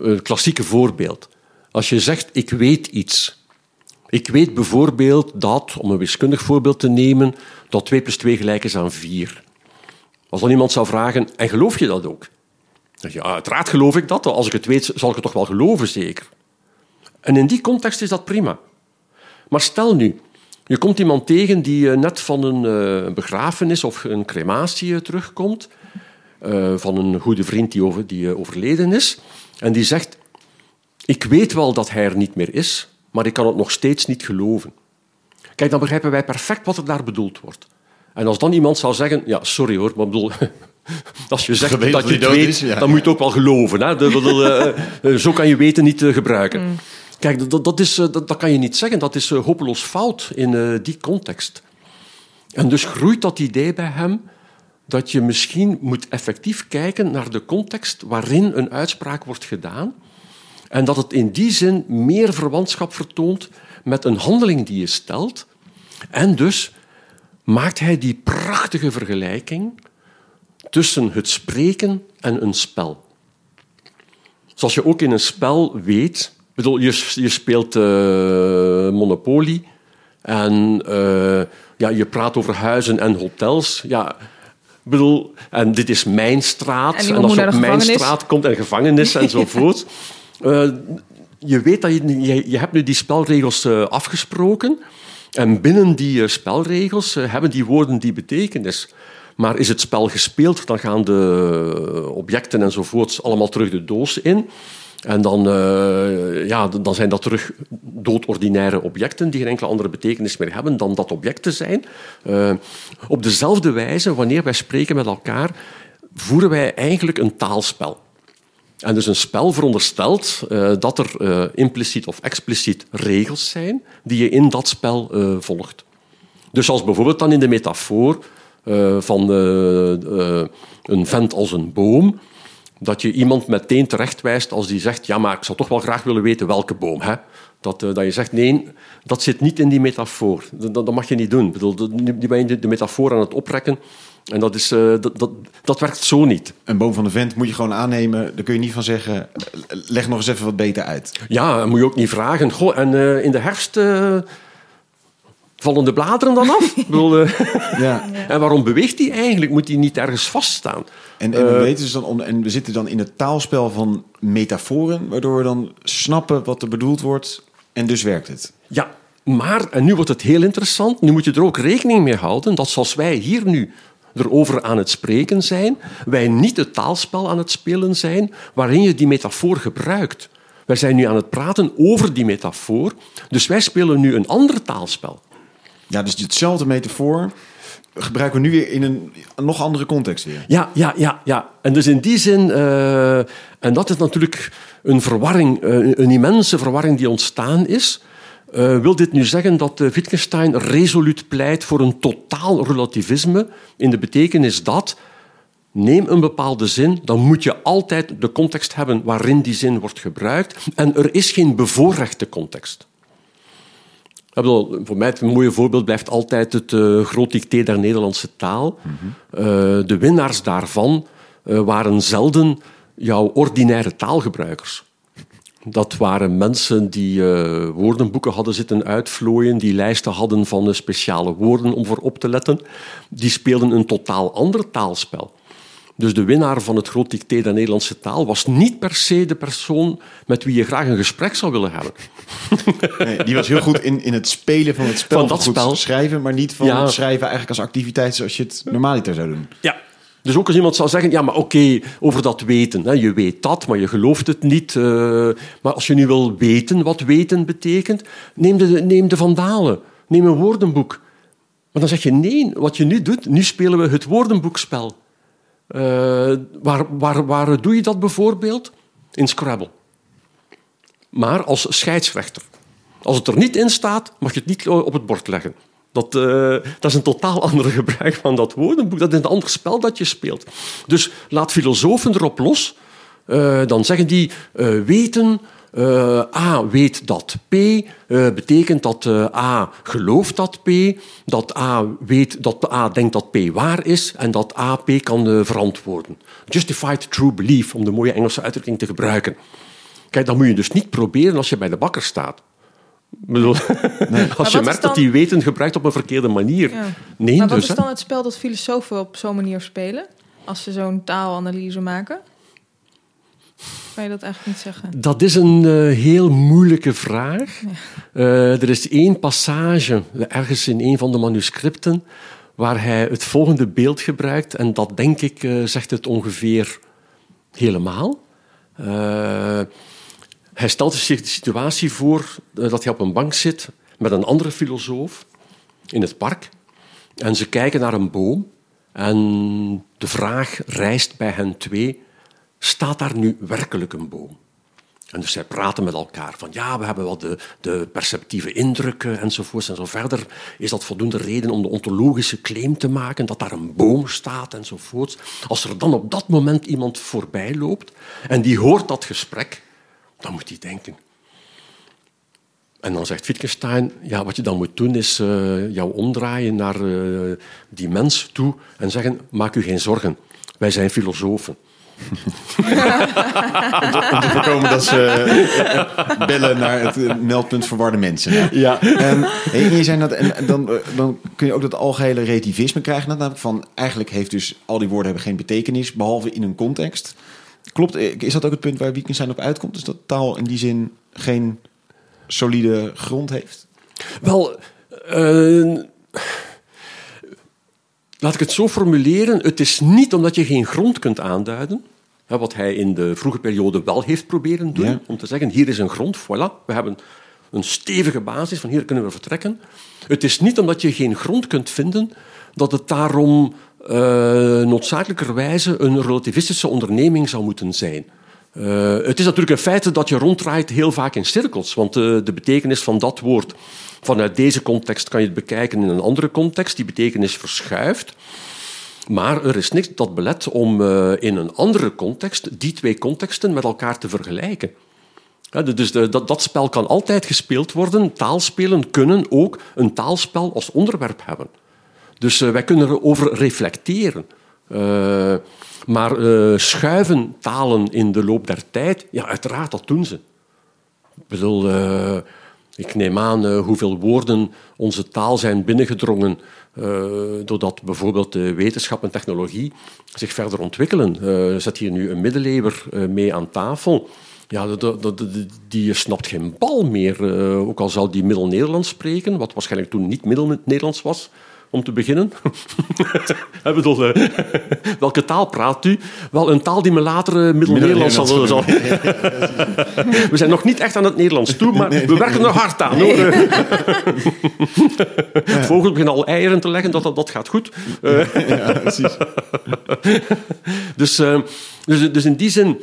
een klassieke voorbeeld. Als je zegt, ik weet iets. Ik weet bijvoorbeeld dat, om een wiskundig voorbeeld te nemen, dat 2 plus 2 gelijk is aan 4. Als dan iemand zou vragen, en geloof je dat ook? Dan ja, uiteraard geloof ik dat. Als ik het weet, zal ik het toch wel geloven, zeker. En in die context is dat prima. Maar stel nu, je komt iemand tegen die eh, net van een uh, begrafenis of een crematie eh, terugkomt, van een goede vriend die overleden is, en die zegt, ik weet wel dat hij er niet meer is, maar ik kan het nog steeds niet geloven. Kijk, dan begrijpen wij perfect wat er daar bedoeld wordt. En als dan iemand zou zeggen, ja, sorry hoor, maar bedoel, als je zegt dat je het weet, is, ja. dan moet je het ook wel geloven. Hè? De, uh, zo kan je weten niet gebruiken. Mm. Kijk, dat, dat, is, dat, dat, kan je niet zeggen. Dat is hopeloos fout in die context. En dus groeit dat idee bij hem dat je misschien moet effectief kijken naar de context waarin een uitspraak wordt gedaan en dat het in die zin meer verwantschap vertoont met een handeling die je stelt. En dus maakt hij die prachtige vergelijking tussen het spreken en een spel. Zoals je ook in een spel weet, bedoel, je, je speelt uh, Monopoly en uh, ja, je praat over huizen en hotels. Ja, bedoel, en dit is mijn straat. En, en als je op mijn straat komt en gevangenis enzovoort. Uh, je weet dat je, je, hebt nu die spelregels uh, afgesproken. En binnen die uh, spelregels hebben die woorden die betekenis. Maar is het spel gespeeld, dan gaan de objecten enzovoorts allemaal terug de doos in. En dan, ja, dan zijn dat terug doodordinaire objecten die geen enkele andere betekenis meer hebben dan dat object te zijn. op dezelfde wijze, wanneer wij spreken met elkaar, voeren wij eigenlijk een taalspel. En dus een spel veronderstelt uh, dat er uh, impliciet of expliciet regels zijn die je in dat spel uh, volgt. Dus als bijvoorbeeld dan in de metafoor van een vent als een boom, dat je iemand meteen terechtwijst als die zegt, ja, maar ik zou toch wel graag willen weten welke boom. Hè? Dat, dat je zegt, nee, dat zit niet in die metafoor. Dat, dat mag je niet doen. Ik bedoel, die ben je de metafoor aan het oprekken. En dat, is, uh, dat, dat, dat werkt zo niet. Een boom van de vent moet je gewoon aannemen. Daar kun je niet van zeggen, leg nog eens even wat beter uit. Ja, moet je ook niet vragen. Goh, en uh, in de herfst vallen de bladeren dan af? bedoel, ja. En waarom beweegt die eigenlijk? Moet die niet ergens vaststaan? En, en, we weten dus dan, en we zitten dan in het taalspel van metaforen, waardoor we dan snappen wat er bedoeld wordt en dus werkt het. Ja, maar, en nu wordt het heel interessant, nu moet je er ook rekening mee houden dat zoals wij hier nu erover aan het spreken zijn, wij niet het taalspel aan het spelen zijn waarin je die metafoor gebruikt. Wij zijn nu aan het praten over die metafoor, dus wij spelen nu een ander taalspel. Ja, dus hetzelfde metafoor gebruiken we nu weer in een, nog andere context weer. Ja, ja, ja, ja. En dus in die zin, uh, en dat is natuurlijk een verwarring, uh, een immense verwarring die ontstaan is. Uh, wil dit nu zeggen dat Wittgenstein resoluut pleit voor een totaal relativisme in de betekenis dat neem een bepaalde zin, dan moet je altijd de context hebben waarin die zin wordt gebruikt en er is geen bevoorrechte context. Bedoel, voor mij het mooie voorbeeld blijft altijd het uh, groot dicté der Nederlandse taal. Mm -hmm. uh, de winnaars daarvan waren zelden jouw ordinaire taalgebruikers. Dat waren mensen die woordenboeken hadden zitten uitvlooien, die lijsten hadden van speciale woorden om voor op te letten. Die speelden een totaal ander taalspel. Dus de winnaar van het groot dicté der Nederlandse taal was niet per se de persoon met wie je graag een gesprek zou willen hebben. Nee, die was heel goed in, in het spelen van het spel. Van dat spel. schrijven, maar niet van ja. schrijven eigenlijk als activiteit zoals je het normaliter zou doen. Ja. Dus ook als iemand zou zeggen, ja, maar oké, over dat weten. Hè, je weet dat, maar je gelooft het niet. Uh, maar als je nu wil weten wat weten betekent, neem de, neem de vandalen. Neem een woordenboek. Maar dan zeg je, nee, wat je nu doet, nu spelen we het woordenboekspel. Uh, waar, waar, waar doe je dat bijvoorbeeld? In Scrabble. Maar als scheidsrechter. Als het er niet in staat, mag je het niet op het bord leggen. Dat, uh, dat is een totaal andere gebruik van dat woordenboek. Dat is een ander spel dat je speelt. Dus laat filosofen erop los. Uh, dan zeggen die uh, weten A weet dat P betekent dat A gelooft dat P, dat A weet dat A denkt dat P waar is en dat A P kan verantwoorden. Justified true belief, om de mooie Engelse uitdrukking te gebruiken. Kijk, dat moet je dus niet proberen als je bij de bakker staat. Bedoel, nee. Als je merkt dan... dat die weten gebruikt op een verkeerde manier. Ja. Nee, maar wat dus, is dan het spel dat filosofen op zo'n manier spelen? Als ze zo'n taalanalyse maken? Kan je dat eigenlijk niet zeggen? Dat is een uh, heel moeilijke vraag. Uh, er is één passage, ergens in een van de manuscripten, waar hij het volgende beeld gebruikt. En dat, denk ik, uh, zegt het ongeveer helemaal. Hij stelt zich de situatie voor dat hij op een bank zit met een andere filosoof in het park. En ze kijken naar een boom. En de vraag rijst bij hen twee staat daar nu werkelijk een boom? En dus zij praten met elkaar van ja, we hebben wel de, de perceptieve indrukken enzovoorts en zo verder. Is dat voldoende reden om de ontologische claim te maken dat daar een boom staat enzovoorts? Als er dan op dat moment iemand voorbij loopt en die hoort dat gesprek, dan moet hij denken. En dan zegt Wittgenstein, ja, wat je dan moet doen is uh, jou omdraaien naar uh, die mens toe en zeggen, maak u geen zorgen, wij zijn filosofen om, te, om, te, voorkomen dat ze eh, bellen naar het meldpunt verwarde mensen. Ja. Um, en je zei dat, en dan, dan kun je ook dat algehele relativisme krijgen. Namelijk van, eigenlijk heeft dus al die woorden hebben geen betekenis, behalve in een context. Klopt, is dat ook het punt waar Wittgenstein op uitkomt? Dus dat taal in die zin geen solide grond heeft? Wel, uh, laat ik het zo formuleren. Het is niet omdat je geen grond kunt aanduiden, wat hij in de vroege periode wel heeft proberen doen, om te zeggen, hier is een grond, voilà, we hebben een stevige basis, van hier kunnen we vertrekken. Het is niet omdat je geen grond kunt vinden, dat het daarom uh, noodzakelijkerwijze een relativistische onderneming zou moeten zijn. Uh, het is natuurlijk een feit dat je ronddraait heel vaak in cirkels, want uh, de betekenis van dat woord vanuit deze context kan je het bekijken in een andere context, die betekenis verschuift. Maar er is niks dat belet om in een andere context die twee contexten met elkaar te vergelijken. Dus de, dat, dat spel kan altijd gespeeld worden. Taalspelen kunnen ook een taalspel als onderwerp hebben. Dus uh, wij kunnen erover reflecteren. Uh, maar uh, schuiven talen in de loop der tijd, ja, uiteraard, dat doen ze. Ik bedoel, ik neem aan hoeveel woorden onze taal zijn binnengedrongen doordat bijvoorbeeld de wetenschap en technologie zich verder ontwikkelen. zet hier nu een middeleeuwer mee aan tafel ja, die snapt geen bal meer. Ook al zou die Middel-Nederlands spreken, wat waarschijnlijk toen niet Middel-Nederlands was, om te beginnen. bedoel, uh, welke taal praat u? Wel, een taal die me later uh, Middel-Nederlands zal... zal. we zijn nog niet echt aan het Nederlands toe, maar we werken er hard aan. Hoor. Vogels beginnen al eieren te leggen, dat, dat, dat gaat goed. ja, precies. dus, dus, dus in die zin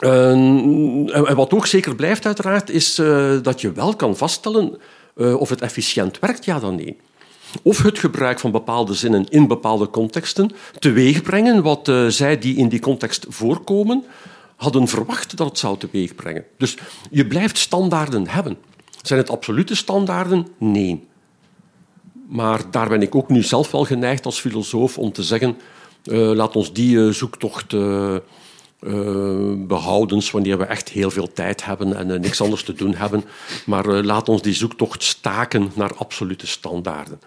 en wat ook zeker blijft, uiteraard, is uh, dat je wel kan vaststellen uh, of het efficiënt werkt, ja dan nee. Of het gebruik van bepaalde zinnen in bepaalde contexten teweegbrengen wat uh, zij die in die context voorkomen hadden verwacht dat het zou teweegbrengen. Dus je blijft standaarden hebben. Zijn het absolute standaarden? Nee. Maar daar ben ik ook nu zelf wel geneigd als filosoof om te zeggen: laat ons die zoektocht uh, behoudens wanneer we echt heel veel tijd hebben en niks anders te doen hebben. Maar laat ons die zoektocht staken naar absolute standaarden.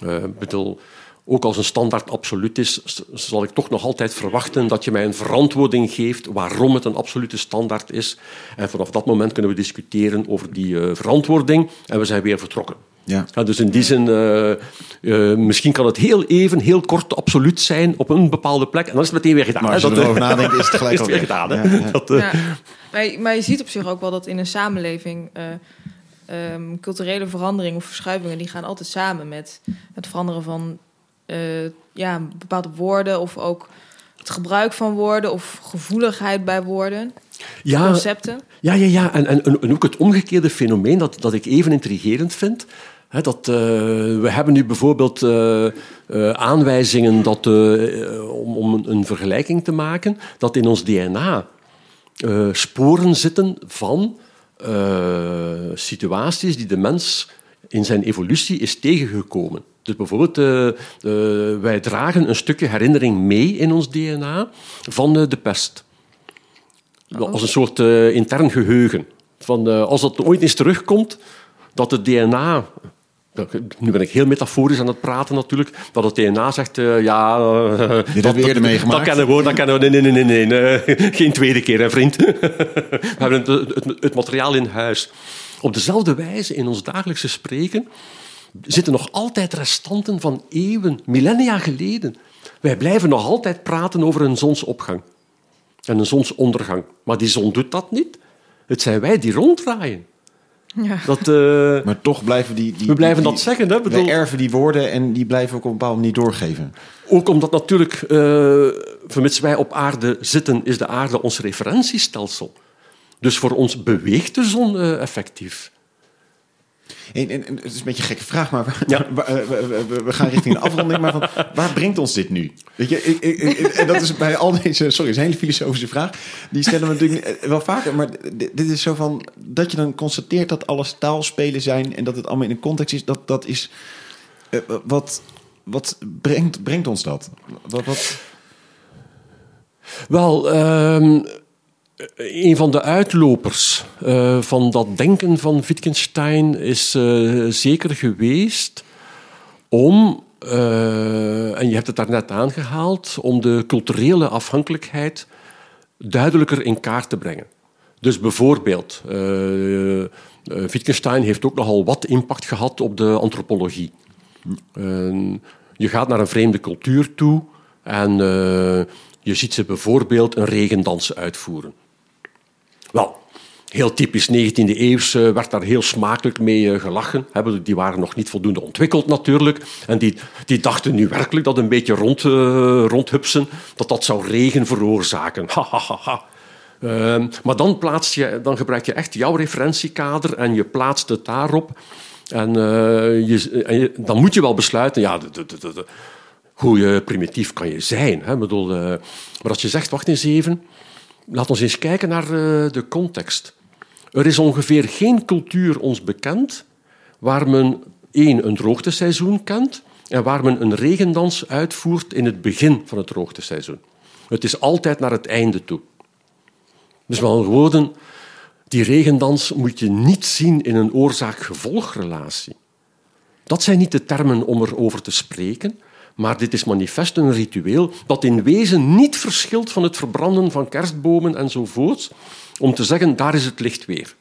Ik bedoel, ook als een standaard absoluut is, zal ik toch nog altijd verwachten dat je mij een verantwoording geeft waarom het een absolute standaard is. En vanaf dat moment kunnen we discussiëren over die verantwoording en we zijn weer vertrokken. Ja. ja. dus in die zin, uh, uh, misschien kan het heel even, heel kort, absoluut zijn op een bepaalde plek. En dan is het meteen weer gedaan. Maar als je dat, erover nadenkt, is het gelijk is het weer gedaan. Hè? Ja, dat, uh, maar, maar, je ziet op zich ook wel dat in een samenleving um, culturele veranderingen of verschuivingen, die gaan altijd samen met het veranderen van ja, bepaalde woorden of ook het gebruik van woorden of gevoeligheid bij woorden. Ja, concepten. Ja, ja, ja. En, en, en ook het omgekeerde fenomeen dat, dat ik even intrigerend vind dat, uh, we hebben nu bijvoorbeeld uh, uh, aanwijzingen dat, om, om, een vergelijking te maken, dat in ons DNA sporen zitten van situaties die de mens in zijn evolutie is tegengekomen. Dus bijvoorbeeld, wij dragen een stukje herinnering mee in ons DNA van de pest. Als een soort intern geheugen. Van, als dat ooit eens terugkomt, dat het DNA nu ben ik heel metaforisch aan het praten natuurlijk, dat het DNA zegt, uh, ja... Uh, Dit we eerder meegemaakt. Dat kennen we, dat we. Nee, nee, nee, nee, nee. geen tweede keer, hè, vriend. we hebben het, het, het, materiaal in huis. Op dezelfde wijze, in ons dagelijkse spreken, zitten nog altijd restanten van eeuwen, millennia geleden. Wij blijven nog altijd praten over een zonsopgang en een zonsondergang. Maar die zon doet dat niet. Het zijn wij die ronddraaien. Ja. Dat, uh, maar toch blijven die, die We blijven die, dat zeggen. Hè? Bedoel, wij erven die woorden en die blijven ook op een bepaalde manier doorgeven. Ook omdat natuurlijk, uh, vermits wij op aarde zitten, is de aarde ons referentiestelsel. Dus voor ons beweegt de zon uh, effectief. En, en, het is een beetje een gekke vraag, maar ja. we, we, we, gaan richting een afronding. Maar van, waar brengt ons dit nu? Weet je, ik, ik, en dat is bij al deze, sorry, is een hele filosofische vraag. Die stellen we natuurlijk wel vaker. Maar dit is zo van dat je dan constateert dat alles taalspelen zijn en dat het allemaal in een context is. Dat, dat is uh, wat, wat brengt, brengt ons dat? Wat, wat... Wel. Um een van de uitlopers uh, van dat denken van Wittgenstein is uh, zeker geweest om, en je hebt het daarnet aangehaald, om de culturele afhankelijkheid duidelijker in kaart te brengen. Dus bijvoorbeeld, Wittgenstein heeft ook nogal wat impact gehad op de antropologie. je gaat naar een vreemde cultuur toe en je ziet ze bijvoorbeeld een regendans uitvoeren. Wel, heel typisch 19e eeuws werd daar heel smakelijk mee eh, gelachen. Die waren nog niet voldoende ontwikkeld natuurlijk. En die, die dachten nu werkelijk dat een beetje rond, uh, rondhupsen, dat dat zou regen veroorzaken. Uh, maar dan, plaats je, dan gebruik je echt jouw referentiekader en je plaatst het daarop. En, uh, je, dan moet je wel besluiten, ja, de, de, hoe primitief kan je zijn. Hè? Bedoel, maar als je zegt, wacht eens even, Laat ons eens kijken naar uh, de context. Er is ongeveer geen cultuur ons bekend waar men één, een droogteseizoen kent en waar men een regendans uitvoert in het begin van het droogteseizoen. Het is altijd naar het einde toe. Dus met andere woorden, die regendans moet je niet zien in een oorzaak-gevolgrelatie. Dat zijn niet de termen om erover te spreken, maar dit is manifest een ritueel dat in wezen niet verschilt van het verbranden van kerstbomen enzovoort, om te zeggen, daar is het licht weer.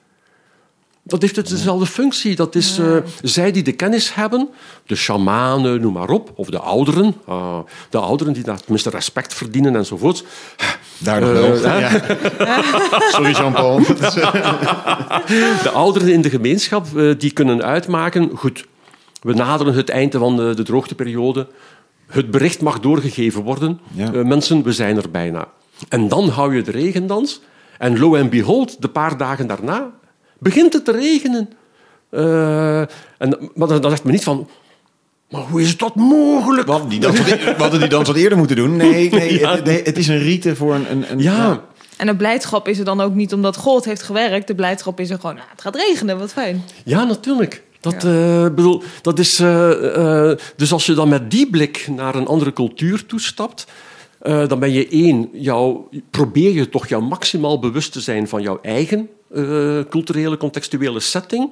Dat heeft het dezelfde functie. Dat is uh, zij die de kennis hebben, de shamanen, noem maar op, of de ouderen, uh, de ouderen die daar tenminste respect verdienen enzovoort. Daar nog wel. Uh, ja. Sorry Jean-Paul. de ouderen in de gemeenschap die kunnen uitmaken, goed, we naderen het einde van de, de droogteperiode, het bericht mag doorgegeven worden, ja. mensen, we zijn er bijna. En dan hou je de regendans en lo en behold, de paar dagen daarna begint het te regenen. Uh, en, maar dan, dan zegt men niet van... Maar hoe is dat mogelijk? Wat, die dans, wat hadden die dans wat eerder moeten doen? Nee, nee, ja. het, nee het, is een rite voor een... een, een ja. ja. En de blijdschap is er dan ook niet omdat God heeft gewerkt. De blijdschap is er gewoon, nou, het gaat regenen, wat fijn. Ja, natuurlijk. Dat, ja. uh, bedoel, dat is, uh, uh, dus als je dan met die blik naar een andere cultuur toestapt, dan ben je één, jou, probeer je toch jou maximaal bewust te zijn van jouw eigen culturele, contextuele setting.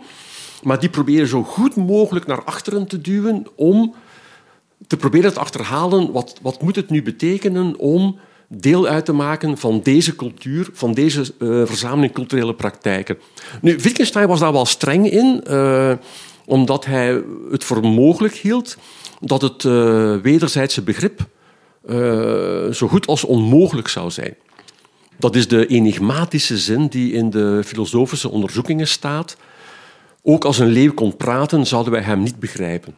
Maar die probeer je zo goed mogelijk naar achteren te duwen om te proberen te achterhalen wat, wat moet het nu betekenen om deel uit te maken van deze cultuur, van deze uh, verzameling culturele praktijken. Nu, Wittgenstein was daar wel streng in, uh, omdat hij het voor mogelijk hield dat het uh, wederzijdse begrip zo goed als onmogelijk zou zijn. Dat is de enigmatische zin die in de filosofische onderzoekingen staat. Ook als een leeuw kon praten, zouden wij hem niet begrijpen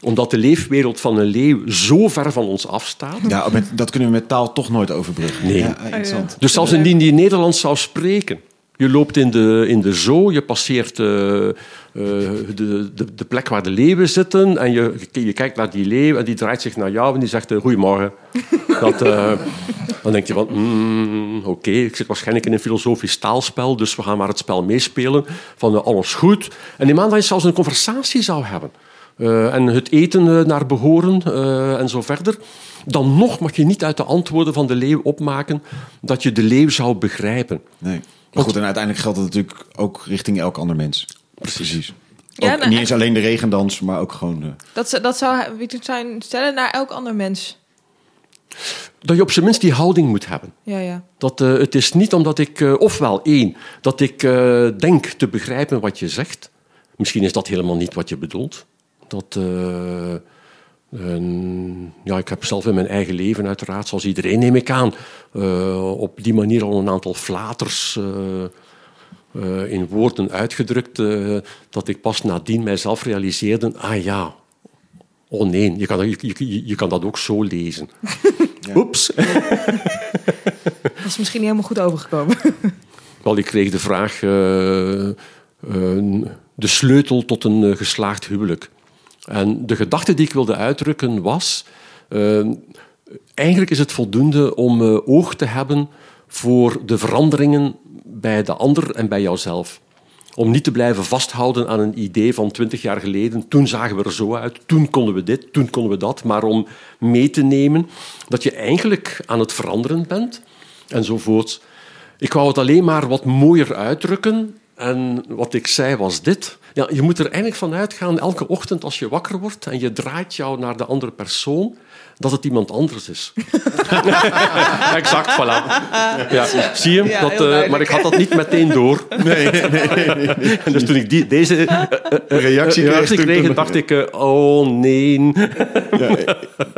omdat de leefwereld van een leeuw zo ver van ons afstaat. Ja, dat kunnen we met taal toch nooit overbruggen. Nee. Ja, interessant. Dus zelfs indien die Nederlands zou spreken. Je loopt in de, in de zoo, je passeert uh, uh, de, de, de, plek waar de leeuwen zitten en je, je kijkt naar die leeuw en die draait zich naar jou en die zegt uh, goedemorgen. Dat, dan denk je van, mm, oké, okay, ik zit waarschijnlijk in een filosofisch taalspel, dus we gaan maar het spel meespelen van alles goed. En die man dat je zelfs een conversatie zou hebben. Uh, en het eten uh, naar behoren uh, en zo verder. Dan nog mag je niet uit de antwoorden van de leeuw opmaken dat je de leeuw zou begrijpen. Nee. Maar goed, en uiteindelijk geldt het natuurlijk ook richting elk ander mens. Precies. Ja, nou, niet eens alleen de regendans, maar ook gewoon... Dat, dat zou Wittgenstein stellen naar elk ander mens. Dat je op zijn minst die houding moet hebben. Ja, ja. Dat, uh, het is niet omdat ik, uh, ofwel één, dat ik uh, denk te begrijpen wat je zegt. Misschien is dat helemaal niet wat je bedoelt. Dat, uh, een, ja, ik heb zelf in mijn eigen leven uiteraard, zoals iedereen neem ik aan, uh, op die manier al een aantal flaters uh, in woorden uitgedrukt, dat ik pas nadien mijzelf realiseerde, ah ja, oh nee, je kan, je, je, je kan dat ook zo lezen. Ja. Oeps. dat is misschien niet helemaal goed overgekomen. Wel, ik kreeg de vraag, de sleutel tot een geslaagd huwelijk. En de gedachte die ik wilde uitdrukken was... Uh, eigenlijk is het voldoende om uh, oog te hebben voor de veranderingen bij de ander en bij jouzelf. Om niet te blijven vasthouden aan een idee van twintig jaar geleden. Toen zagen we er zo uit, toen konden we dit, toen konden we dat. Maar om mee te nemen dat je eigenlijk aan het veranderen bent enzovoort. Ik wou het alleen maar wat mooier uitdrukken. En wat ik zei was dit. Ja, je moet er eigenlijk van uitgaan, elke ochtend als je wakker wordt en je draait jou naar de andere persoon, dat het iemand anders is. exact, voilà. Ja, zie je? Ja, dat, uh, maar ik had dat niet meteen door. Nee, nee, nee. nee, dus toen ik die, deze uh, uh, reactie kreeg, kreeg dacht ik, oh nee. ja,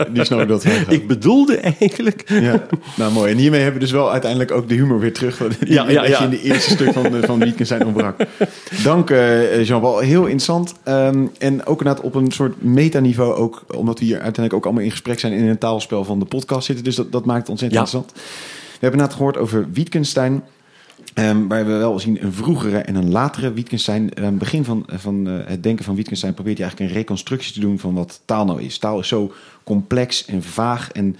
die snap ik dat heel Ik bedoelde eigenlijk... Ja. Nou, mooi. En hiermee hebben we dus wel uiteindelijk ook de humor weer terug. Die ja, ja, ja. in de eerste stuk van, van Weekend zijn ontbrak. Dank Jean-Paul. Heel interessant. Um, en ook inderdaad op een soort metaniveau ook, omdat we hier uiteindelijk ook allemaal in gesprek zijn in een taalspel van de podcast zitten. Dus dat, dat maakt het ontzettend ja. interessant. We hebben net gehoord over Wittgenstein. Um, waar we wel zien een vroegere en een latere Wittgenstein. Aan het begin van, van uh, het denken van Wittgenstein probeert hij eigenlijk een reconstructie te doen van wat taal nou is. Taal is zo complex en vaag en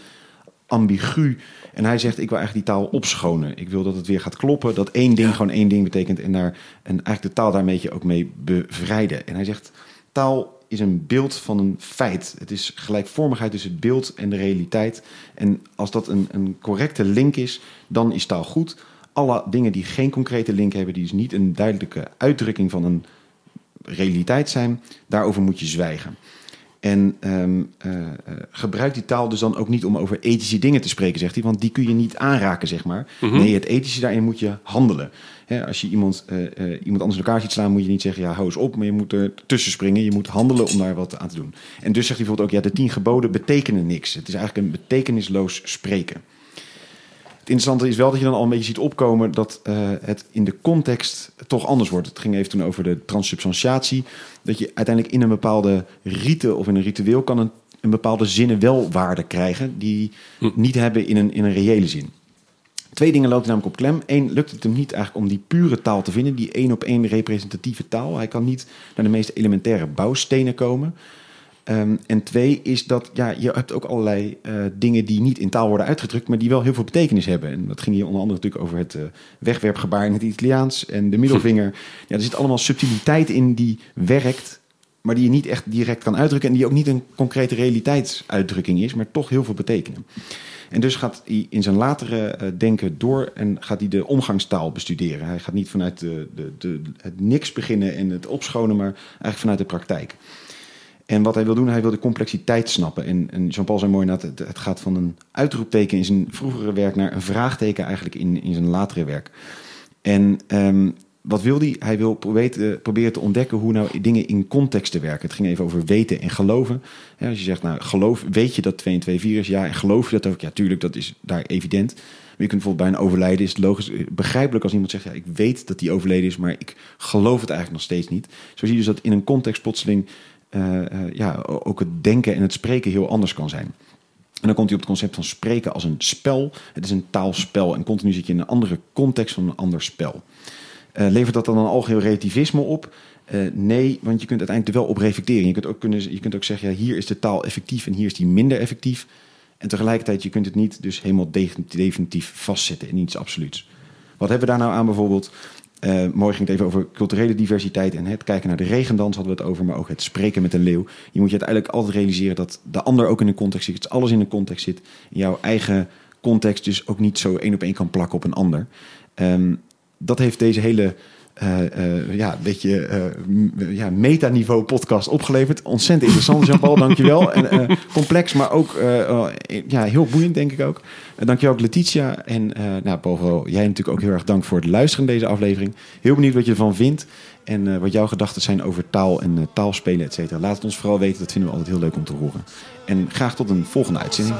ambigu. En hij zegt, ik wil eigenlijk die taal opschonen. Ik wil dat het weer gaat kloppen, dat één ding gewoon één ding betekent. En, daar, en eigenlijk de taal daarmee ook mee bevrijden. En hij zegt, taal is een beeld van een feit. Het is gelijkvormigheid tussen het beeld en de realiteit. En als dat een, een correcte link is, dan is taal goed. Alle dingen die geen concrete link hebben, die dus niet een duidelijke uitdrukking van een realiteit zijn, daarover moet je zwijgen. En um, uh, gebruik die taal dus dan ook niet om over ethische dingen te spreken, zegt hij. Want die kun je niet aanraken, zeg maar. Mhm. Nee, het ethische daarin moet je handelen. als je iemand, uh, iemand anders elkaar ziet slaan, moet je niet zeggen... ja, hou eens op, maar je moet er tussen springen. Je moet handelen om daar wat aan te doen. En dus zegt hij bijvoorbeeld ook... ja, de tien geboden betekenen niks. Het is eigenlijk een betekenisloos spreken interessante is wel dat je dan al een beetje ziet opkomen dat uh, het in de context toch anders wordt. Het ging even toen over de transsubstantiatie. Dat je uiteindelijk in een bepaalde rite of in een ritueel kan een, een bepaalde zinnen wel waarde krijgen die hm. niet hebben in een, in een reële zin. Twee dingen loopt namelijk op klem. Eén, lukt het hem niet eigenlijk om die pure taal te vinden, die één op één representatieve taal. Hij kan niet naar de meest elementaire bouwstenen komen. Ehm, en twee is dat ja, je hebt ook allerlei uh, dingen die niet in taal worden uitgedrukt, maar die wel heel veel betekenis hebben. En dat ging hier onder andere natuurlijk over het uh, wegwerpgebaar in het Italiaans en de middelvinger. Ja, er zit allemaal subtiliteit in die werkt, maar die je niet echt direct kan uitdrukken en die ook niet een concrete realiteitsuitdrukking is, maar toch heel veel betekenen. En dus gaat hij in zijn latere uh, denken door en gaat hij de omgangstaal bestuderen. Hij gaat niet vanuit de, de, de, het niks beginnen en het opschonen, maar eigenlijk vanuit de praktijk. En wat hij wil doen, hij wil de complexiteit snappen. En, en Jean-Paul zei mooi dat het, het, gaat van een uitroepteken in zijn vroegere werk naar een vraagteken eigenlijk in, in zijn latere werk. En um, wat wil hij? Hij wil proberen, proberen te ontdekken hoe nou dingen in context te werken. Het ging even over weten en geloven. Als je zegt, nou, geloof, weet je dat 2 en 2 4 is? Ja, en geloof je dat ook? Ja, tuurlijk, dat is daar evident. Maar je kunt bijvoorbeeld bij een overlijden, is het logisch, begrijpelijk als iemand zegt, ja, ik weet dat die overleden is, maar ik geloof het eigenlijk nog steeds niet. Zo zie je dus dat in een context plotseling ja, ook het denken en het spreken heel anders kan zijn. En dan komt hij op het concept van spreken als een spel. Het is een taalspel en continu zit je in een andere context van een ander spel. Uh, levert dat dan een algeheel relativisme op? Nee, want je kunt uiteindelijk wel op reflecteren. Je kunt ook, kunnen, je kunt ook zeggen, ja, hier is de taal effectief en hier is die minder effectief. En tegelijkertijd, je kunt het niet dus helemaal definitief vastzetten in iets absoluuts. Wat hebben we daar nou aan bijvoorbeeld? Uh, mooi ging het even over culturele diversiteit en het kijken naar de regendans hadden we het over, maar ook het spreken met een leeuw. Je moet je uiteindelijk altijd realiseren dat de ander ook in een context zit, dat alles in een context zit. Jouw eigen context dus ook niet zo één op één kan plakken op een ander. Um, dat heeft deze hele ja, een beetje uh, ja, metaniveau podcast opgeleverd. Ontzettend interessant, Jean-Paul, dankjewel. En, complex, maar ook ja, heel boeiend, denk ik ook. dankjewel ook Letitia. En nou, jij natuurlijk ook heel erg dank voor het luisteren deze aflevering. Heel benieuwd wat je ervan vindt. En wat jouw gedachten zijn over taal en taalspelen, et cetera. Laat het ons vooral weten, dat vinden we altijd heel leuk om te horen. En graag tot een volgende uitzending.